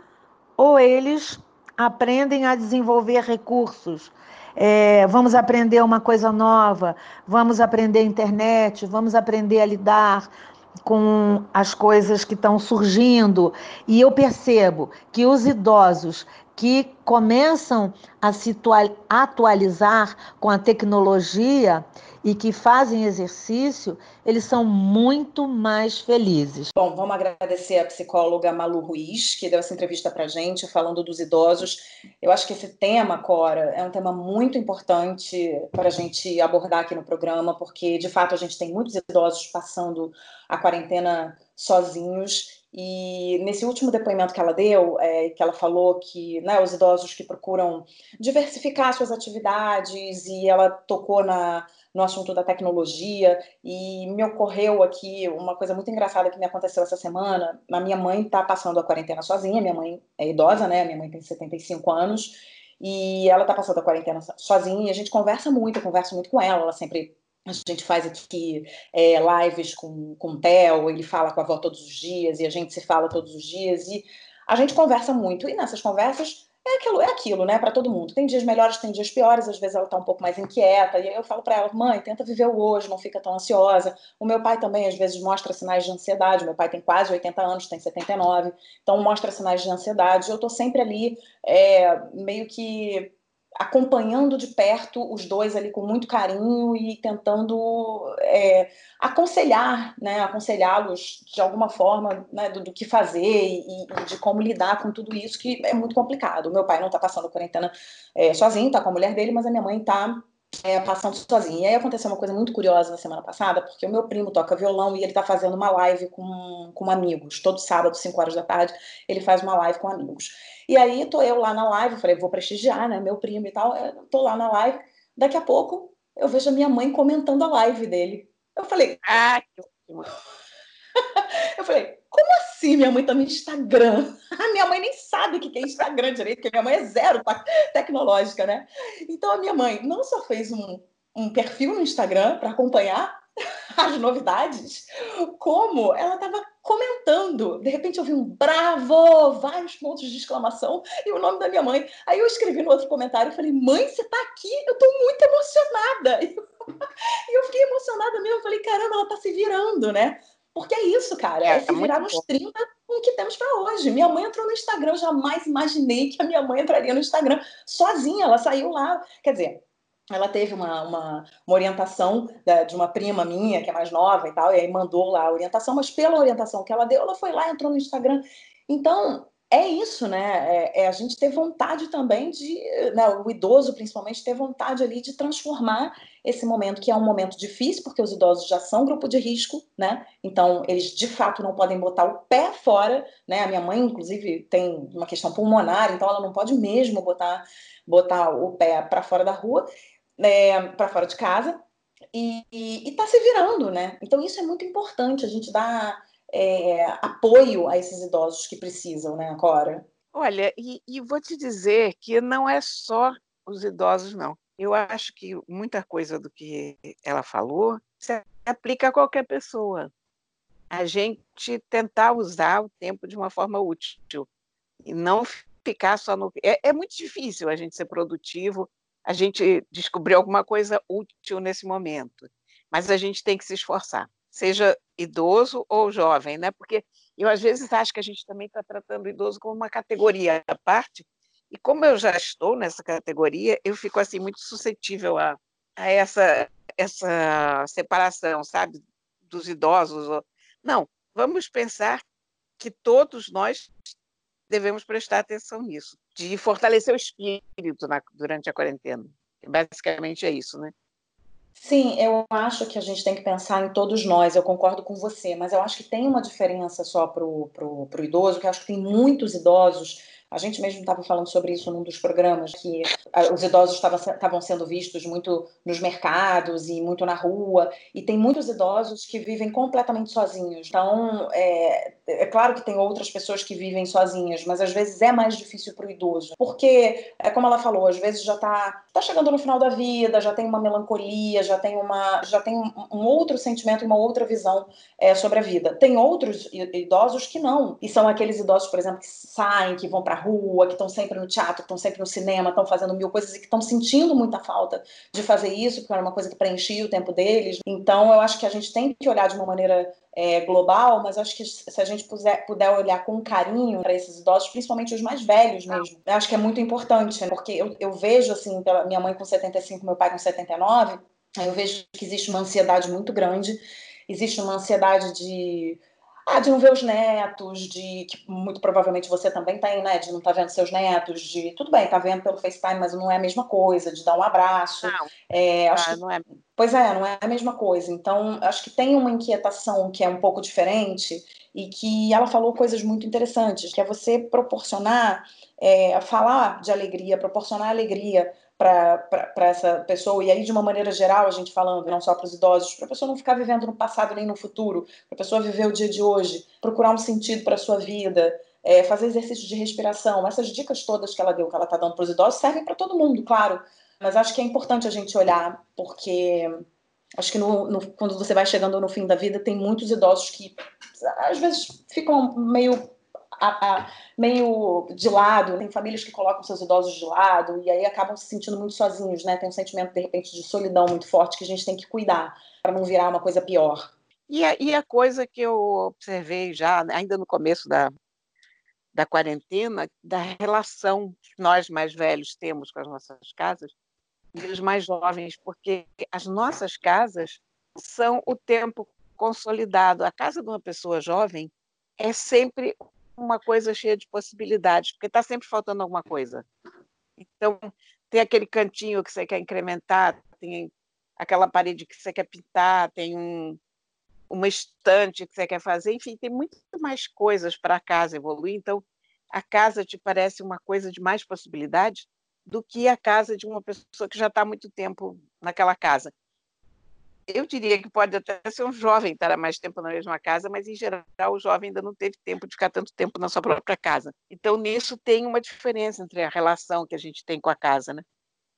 ou eles aprendem a desenvolver recursos. É, vamos aprender uma coisa nova, vamos aprender internet, vamos aprender a lidar com as coisas que estão surgindo. E eu percebo que os idosos que começam a se atualizar com a tecnologia e que fazem exercício, eles são muito mais felizes. Bom, vamos agradecer a psicóloga Malu Ruiz, que deu essa entrevista para gente, falando dos idosos. Eu acho que esse tema, Cora, é um tema muito importante para a gente abordar aqui no programa, porque, de fato, a gente tem muitos idosos passando a quarentena sozinhos e nesse último depoimento que ela deu, é, que ela falou que né, os idosos que procuram diversificar suas atividades, e ela tocou na, no assunto da tecnologia, e me ocorreu aqui uma coisa muito engraçada que me aconteceu essa semana. A minha mãe está passando a quarentena sozinha, minha mãe é idosa, né? Minha mãe tem 75 anos, e ela está passando a quarentena sozinha, e a gente conversa muito, eu converso muito com ela, ela sempre a gente faz aqui é, lives com, com o Theo, ele fala com a avó todos os dias e a gente se fala todos os dias e a gente conversa muito. E nessas conversas é aquilo, é aquilo, né, para todo mundo. Tem dias melhores, tem dias piores, às vezes ela tá um pouco mais inquieta, e aí eu falo para ela, mãe, tenta viver o hoje, não fica tão ansiosa. O meu pai também, às vezes, mostra sinais de ansiedade. Meu pai tem quase 80 anos, tem 79, então mostra sinais de ansiedade. Eu tô sempre ali, é, meio que acompanhando de perto os dois ali com muito carinho e tentando é, aconselhar, né, aconselhá-los de alguma forma né, do, do, que fazer e, e, de como lidar com tudo isso que é muito complicado. O meu pai não está passando quarentena é, sozinho, está com a mulher dele, mas a minha mãe está é, passando sozinha. E aí aconteceu uma coisa muito curiosa na semana passada, porque o meu primo toca violão e ele está fazendo uma live com, com amigos. Todo sábado, 5 horas da tarde, ele faz uma live com amigos. E aí tô eu lá na live, falei, vou prestigiar, né, meu primo e tal, tô lá na live. Daqui a pouco eu vejo a minha mãe comentando a live dele. Eu falei, ah, que ótimo. eu falei, como assim minha mãe tá no Instagram? A minha mãe nem sabe o que é Instagram direito, porque minha mãe é zero tecnológica, né? Então a minha mãe não só fez um, um perfil no Instagram para acompanhar as novidades, como ela estava comentando. De repente eu vi um bravo, vários pontos de exclamação e o nome da minha mãe. Aí eu escrevi no outro comentário e falei: Mãe, você está aqui? Eu estou muito emocionada. E eu fiquei emocionada mesmo. Eu falei: Caramba, ela está se virando, né? Porque é isso, cara. É, é se virar nos 30 com o que temos para hoje. Minha mãe entrou no Instagram, eu jamais imaginei que a minha mãe entraria no Instagram sozinha. Ela saiu lá. Quer dizer, ela teve uma, uma, uma orientação da, de uma prima minha, que é mais nova e tal, e aí mandou lá a orientação, mas pela orientação que ela deu, ela foi lá, entrou no Instagram. Então, é isso, né? É, é, a gente ter vontade também de, né, o idoso principalmente, ter vontade ali de transformar esse momento, que é um momento difícil, porque os idosos já são grupo de risco, né? Então, eles de fato não podem botar o pé fora, né? A minha mãe, inclusive, tem uma questão pulmonar, então ela não pode mesmo botar, botar o pé para fora da rua é, para fora de casa e está se virando, né? Então isso é muito importante, a gente dá é, apoio a esses idosos que precisam, né, Cora? Olha, e, e vou te dizer que não é só os idosos, não. Eu acho que muita coisa do que ela falou se aplica a qualquer pessoa. A gente tentar usar o tempo de uma forma útil e não ficar só no. É, é muito difícil a gente ser produtivo a gente descobrir alguma coisa útil nesse momento. Mas a gente tem que se esforçar, seja idoso ou jovem, né? Porque eu às vezes acho que a gente também está tratando o idoso como uma categoria à parte. E como eu já estou nessa categoria, eu fico assim muito suscetível a, a essa essa separação, sabe, dos idosos. Não, vamos pensar que todos nós devemos prestar atenção nisso, de fortalecer o espírito na, durante a quarentena. Basicamente é isso, né? Sim, eu acho que a gente tem que pensar em todos nós, eu concordo com você, mas eu acho que tem uma diferença só para o idoso, que eu acho que tem muitos idosos a gente mesmo estava falando sobre isso num dos programas, que os idosos estavam sendo vistos muito nos mercados e muito na rua, e tem muitos idosos que vivem completamente sozinhos. Então, é, é claro que tem outras pessoas que vivem sozinhas, mas às vezes é mais difícil para o idoso, porque, é como ela falou, às vezes já está tá chegando no final da vida, já tem uma melancolia, já tem, uma, já tem um, outro sentimento, uma outra visão é, sobre a vida. Tem outros idosos que não, e são aqueles idosos, por exemplo, que saem, que vão para rua, que estão sempre no teatro, estão sempre no cinema, estão fazendo mil coisas e que estão sentindo muita falta de fazer isso, porque era uma coisa que preenchia o tempo deles. Então, eu acho que a gente tem que olhar de uma maneira é, global, mas acho que se a gente puder, puder olhar com carinho para esses idosos, principalmente os mais velhos mesmo, eu acho que é muito importante, né? porque eu, eu vejo, assim, pela minha mãe com 75, meu pai com 79, eu vejo que existe uma ansiedade muito grande, existe uma ansiedade de ah, de não ver os netos, de que muito provavelmente você também tem, né? De não estar tá vendo seus netos, de tudo bem, tá vendo pelo FaceTime, mas não é a mesma coisa, de dar um abraço. Não, é, acho ah, que, não é. Pois é, não é a mesma coisa. Então, acho que tem uma inquietação que é um pouco diferente e que ela falou coisas muito interessantes, que é você proporcionar, é, falar de alegria, proporcionar alegria para essa pessoa, e aí de uma maneira geral, a gente falando, não só para os idosos, para a pessoa não ficar vivendo no passado nem no futuro, para a pessoa viver o dia de hoje, procurar um sentido para a sua vida, é, fazer exercício de respiração, essas dicas todas que ela deu, que ela está dando para os idosos, servem para todo mundo, claro, mas acho que é importante a gente olhar, porque acho que no, no, quando você vai chegando no fim da vida, tem muitos idosos que às vezes ficam meio a, a, meio de lado, tem famílias que colocam seus idosos de lado e aí acabam se sentindo muito sozinhos, né? Tem um sentimento, de repente, de solidão muito forte que a gente tem que cuidar para não virar uma coisa pior. E a, e a coisa que eu observei já, ainda no começo da, da quarentena, da relação que nós mais velhos temos com as nossas casas e os mais jovens, porque as nossas casas são o tempo consolidado. A casa de uma pessoa jovem é sempre uma coisa cheia de possibilidades, porque está sempre faltando alguma coisa. Então, tem aquele cantinho que você quer incrementar, tem aquela parede que você quer pintar, tem um, uma estante que você quer fazer, enfim, tem muito mais coisas para a casa evoluir. Então, a casa te parece uma coisa de mais possibilidades do que a casa de uma pessoa que já está há muito tempo naquela casa. Eu diria que pode até ser um jovem estar mais tempo na mesma casa, mas em geral o jovem ainda não teve tempo de ficar tanto tempo na sua própria casa. Então nisso tem uma diferença entre a relação que a gente tem com a casa, né?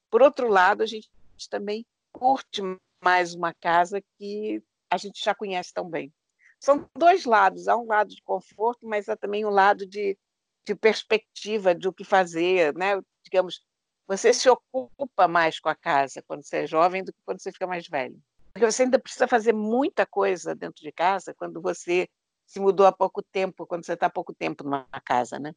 Por outro lado, a gente também curte mais uma casa que a gente já conhece tão bem. São dois lados, há um lado de conforto, mas há também um lado de, de perspectiva de o que fazer, né? Digamos, você se ocupa mais com a casa quando você é jovem do que quando você fica mais velho. Porque você ainda precisa fazer muita coisa dentro de casa quando você se mudou há pouco tempo, quando você está há pouco tempo numa casa, né?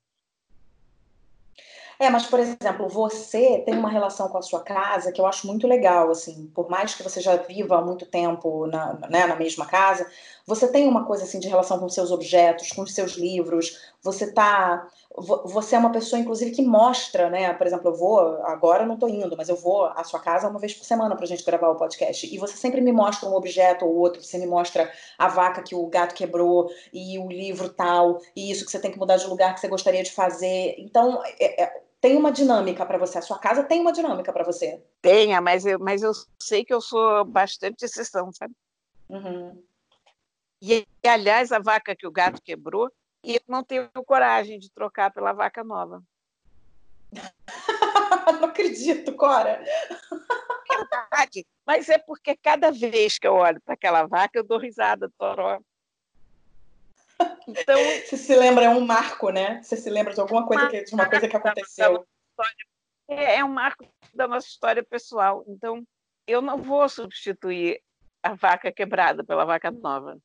É, mas, por exemplo, você tem uma relação com a sua casa que eu acho muito legal, assim, por mais que você já viva há muito tempo na, né, na mesma casa, você tem uma coisa assim de relação com seus objetos, com os seus livros, você tá. Você é uma pessoa, inclusive, que mostra, né? Por exemplo, eu vou, agora eu não tô indo, mas eu vou à sua casa uma vez por semana pra gente gravar o podcast. E você sempre me mostra um objeto ou outro, você me mostra a vaca que o gato quebrou, e o livro tal, e isso que você tem que mudar de lugar que você gostaria de fazer. Então, é, é, tem uma dinâmica para você. A sua casa tem uma dinâmica para você. Tenha, mas eu, mas eu sei que eu sou bastante exceção, sabe? Uhum. E, aliás, a vaca que o gato quebrou, e eu não tenho coragem de trocar pela vaca nova. não acredito, Cora. Verdade. Mas é porque cada vez que eu olho para aquela vaca, eu dou risada, toró. Então, você se lembra, é um marco, né? Você se lembra de alguma coisa que, de uma coisa que aconteceu. É, é um marco da nossa história pessoal. Então, eu não vou substituir a vaca quebrada pela vaca nova.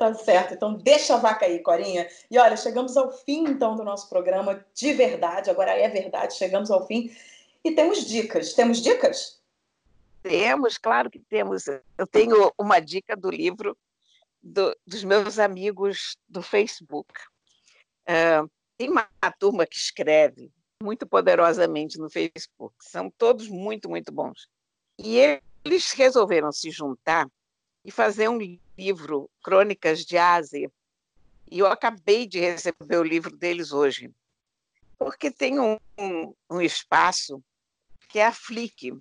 Tá certo. Então, deixa a vaca aí, Corinha. E olha, chegamos ao fim, então, do nosso programa de verdade. Agora é verdade, chegamos ao fim. E temos dicas. Temos dicas? Temos, claro que temos. Eu tenho uma dica do livro do, dos meus amigos do Facebook. Uh, tem uma turma que escreve muito poderosamente no Facebook. São todos muito, muito bons. E eles resolveram se juntar e fazer um livro, Crônicas de Ásia. E eu acabei de receber o livro deles hoje. Porque tem um, um, um espaço que é a Flick,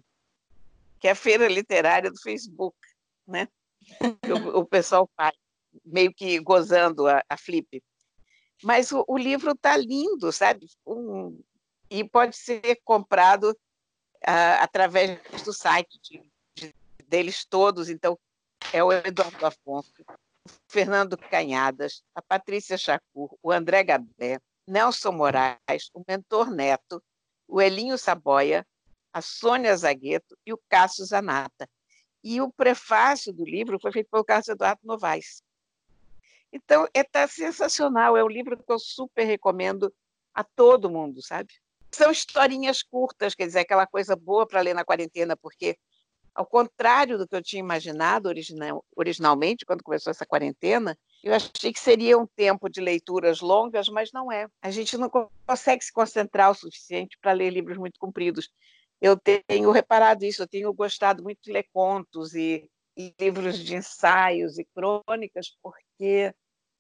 que é a feira literária do Facebook, né? o, o pessoal faz, meio que gozando a, a Flip. Mas o, o livro está lindo, sabe? Um, e pode ser comprado uh, através do site de, de, deles todos. Então, é o Eduardo Afonso, o Fernando Canhadas, a Patrícia Chacur, o André Gabé, Nelson Moraes, o Mentor Neto, o Elinho Saboia, a Sônia Zagueto e o Cássio Zanata. E o prefácio do livro foi feito pelo Carlos Eduardo Novaes. Então, está é, sensacional. É um livro que eu super recomendo a todo mundo, sabe? São historinhas curtas, quer dizer, aquela coisa boa para ler na quarentena, porque, ao contrário do que eu tinha imaginado original, originalmente, quando começou essa quarentena, eu achei que seria um tempo de leituras longas, mas não é. A gente não consegue se concentrar o suficiente para ler livros muito compridos eu tenho reparado isso, eu tenho gostado muito de ler contos e, e livros de ensaios e crônicas, porque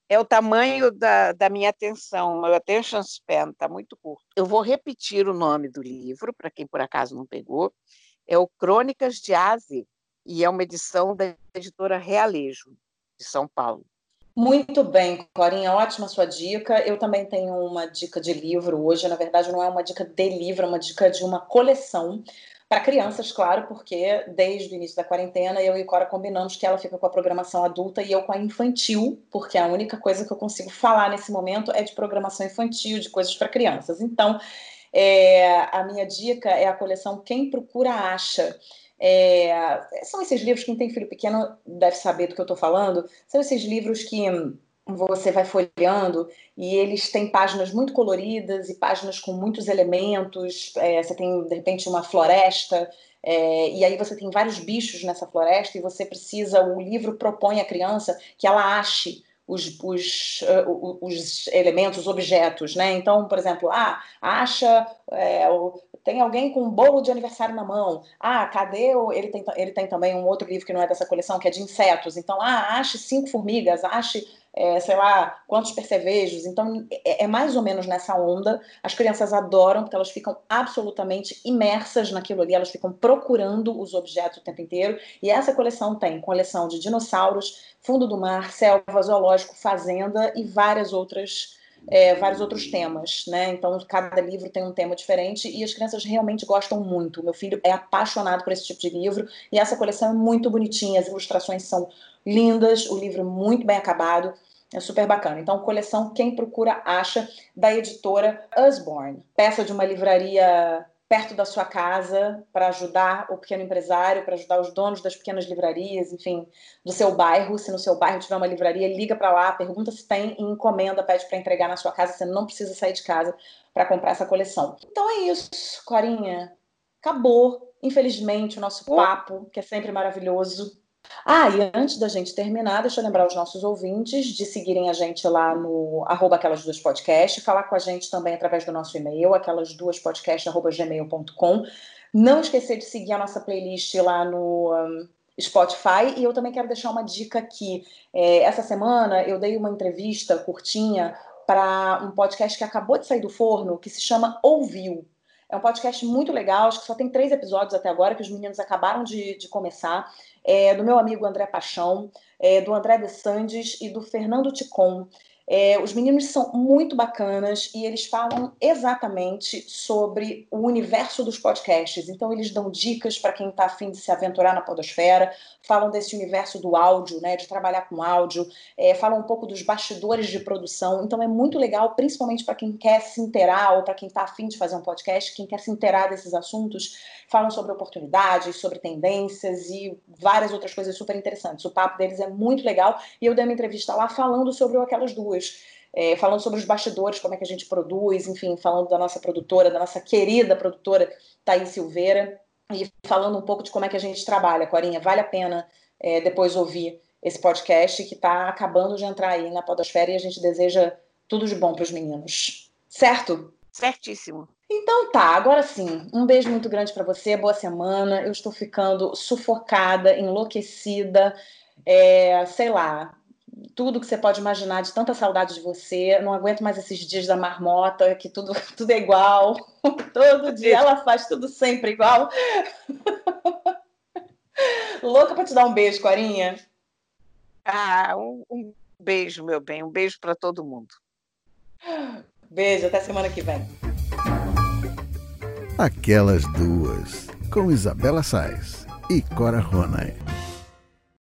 é o tamanho da, da minha atenção, meu attention span está muito curto. Eu vou repetir o nome do livro, para quem por acaso não pegou, é o Crônicas de Ásia, e é uma edição da editora Realejo, de São Paulo. Muito bem, Corinha, ótima sua dica. Eu também tenho uma dica de livro hoje. Na verdade, não é uma dica de livro, é uma dica de uma coleção para crianças, claro, porque desde o início da quarentena eu e Cora combinamos que ela fica com a programação adulta e eu com a infantil, porque a única coisa que eu consigo falar nesse momento é de programação infantil, de coisas para crianças. Então, é, a minha dica é a coleção Quem Procura Acha é, são esses livros, quem tem filho pequeno deve saber do que eu estou falando, são esses livros que você vai folheando e eles têm páginas muito coloridas e páginas com muitos elementos. É, você tem, de repente, uma floresta, é, e aí você tem vários bichos nessa floresta e você precisa, o livro propõe à criança que ela ache os, os, uh, os elementos, os objetos, né? Então, por exemplo, ah, acha é, tem alguém com um bolo de aniversário na mão. Ah, cadê o. Ele tem, ele tem também um outro livro que não é dessa coleção, que é de insetos. Então, ah, ache cinco formigas, ache é, sei lá, quantos percevejos. Então, é, é, mais ou menos nessa onda. As crianças adoram, porque elas ficam absolutamente imersas naquilo ali, elas ficam procurando os objetos o tempo inteiro. E essa coleção tem coleção de dinossauros, fundo do mar, selva, zoológico, fazenda e várias outras. É, vários outros temas, né? Então, cada livro tem um tema diferente e as crianças realmente gostam muito. Meu filho é apaixonado por esse tipo de livro e essa coleção é muito bonitinha, as ilustrações são lindas, o livro muito bem acabado. É super bacana. Então, coleção Quem Procura Acha, da editora Usborne. Peça de uma livraria perto da sua casa para ajudar o pequeno empresário, para ajudar os donos das pequenas livrarias, enfim, do seu bairro. Se no seu bairro tiver uma livraria, liga para lá, pergunta se tem e encomenda, pede para entregar na sua casa. Você não precisa sair de casa para comprar essa coleção. Então é isso, Corinha. Acabou, infelizmente, o nosso papo, que é sempre maravilhoso. Ah, e antes da gente terminar, deixa eu lembrar os nossos ouvintes de seguirem a gente lá no arroba aquelas duas podcast, falar com a gente também através do nosso e-mail, aquelas duas podcast, gmail.com. Não esquecer de seguir a nossa playlist lá no um, Spotify. E eu também quero deixar uma dica aqui. É, essa semana eu dei uma entrevista curtinha para um podcast que acabou de sair do forno, que se chama Ouviu. É um podcast muito legal, acho que só tem três episódios até agora, que os meninos acabaram de, de começar é, do meu amigo André Paixão, é, do André de Sandes e do Fernando Ticon. É, os meninos são muito bacanas e eles falam exatamente sobre o universo dos podcasts. Então, eles dão dicas para quem está afim de se aventurar na podosfera, falam desse universo do áudio, né, de trabalhar com áudio, é, falam um pouco dos bastidores de produção. Então, é muito legal, principalmente para quem quer se inteirar ou para quem está afim de fazer um podcast, quem quer se inteirar desses assuntos. Falam sobre oportunidades, sobre tendências e várias outras coisas super interessantes. O papo deles é muito legal e eu dei uma entrevista lá falando sobre aquelas duas é, falando sobre os bastidores, como é que a gente produz, enfim, falando da nossa produtora, da nossa querida produtora Thaís Silveira, e falando um pouco de como é que a gente trabalha, Corinha. Vale a pena é, depois ouvir esse podcast que está acabando de entrar aí na Podosfera e a gente deseja tudo de bom para os meninos. Certo? Certíssimo. Então tá, agora sim, um beijo muito grande para você, boa semana. Eu estou ficando sufocada, enlouquecida, é, sei lá, tudo que você pode imaginar de tanta saudade de você. Não aguento mais esses dias da marmota, que tudo, tudo é igual. Todo dia ela faz tudo sempre igual. Louca para te dar um beijo, Corinha. Ah, um, um beijo, meu bem. Um beijo para todo mundo. Beijo, até semana que vem. Aquelas duas, com Isabela Sais e Cora Ronay.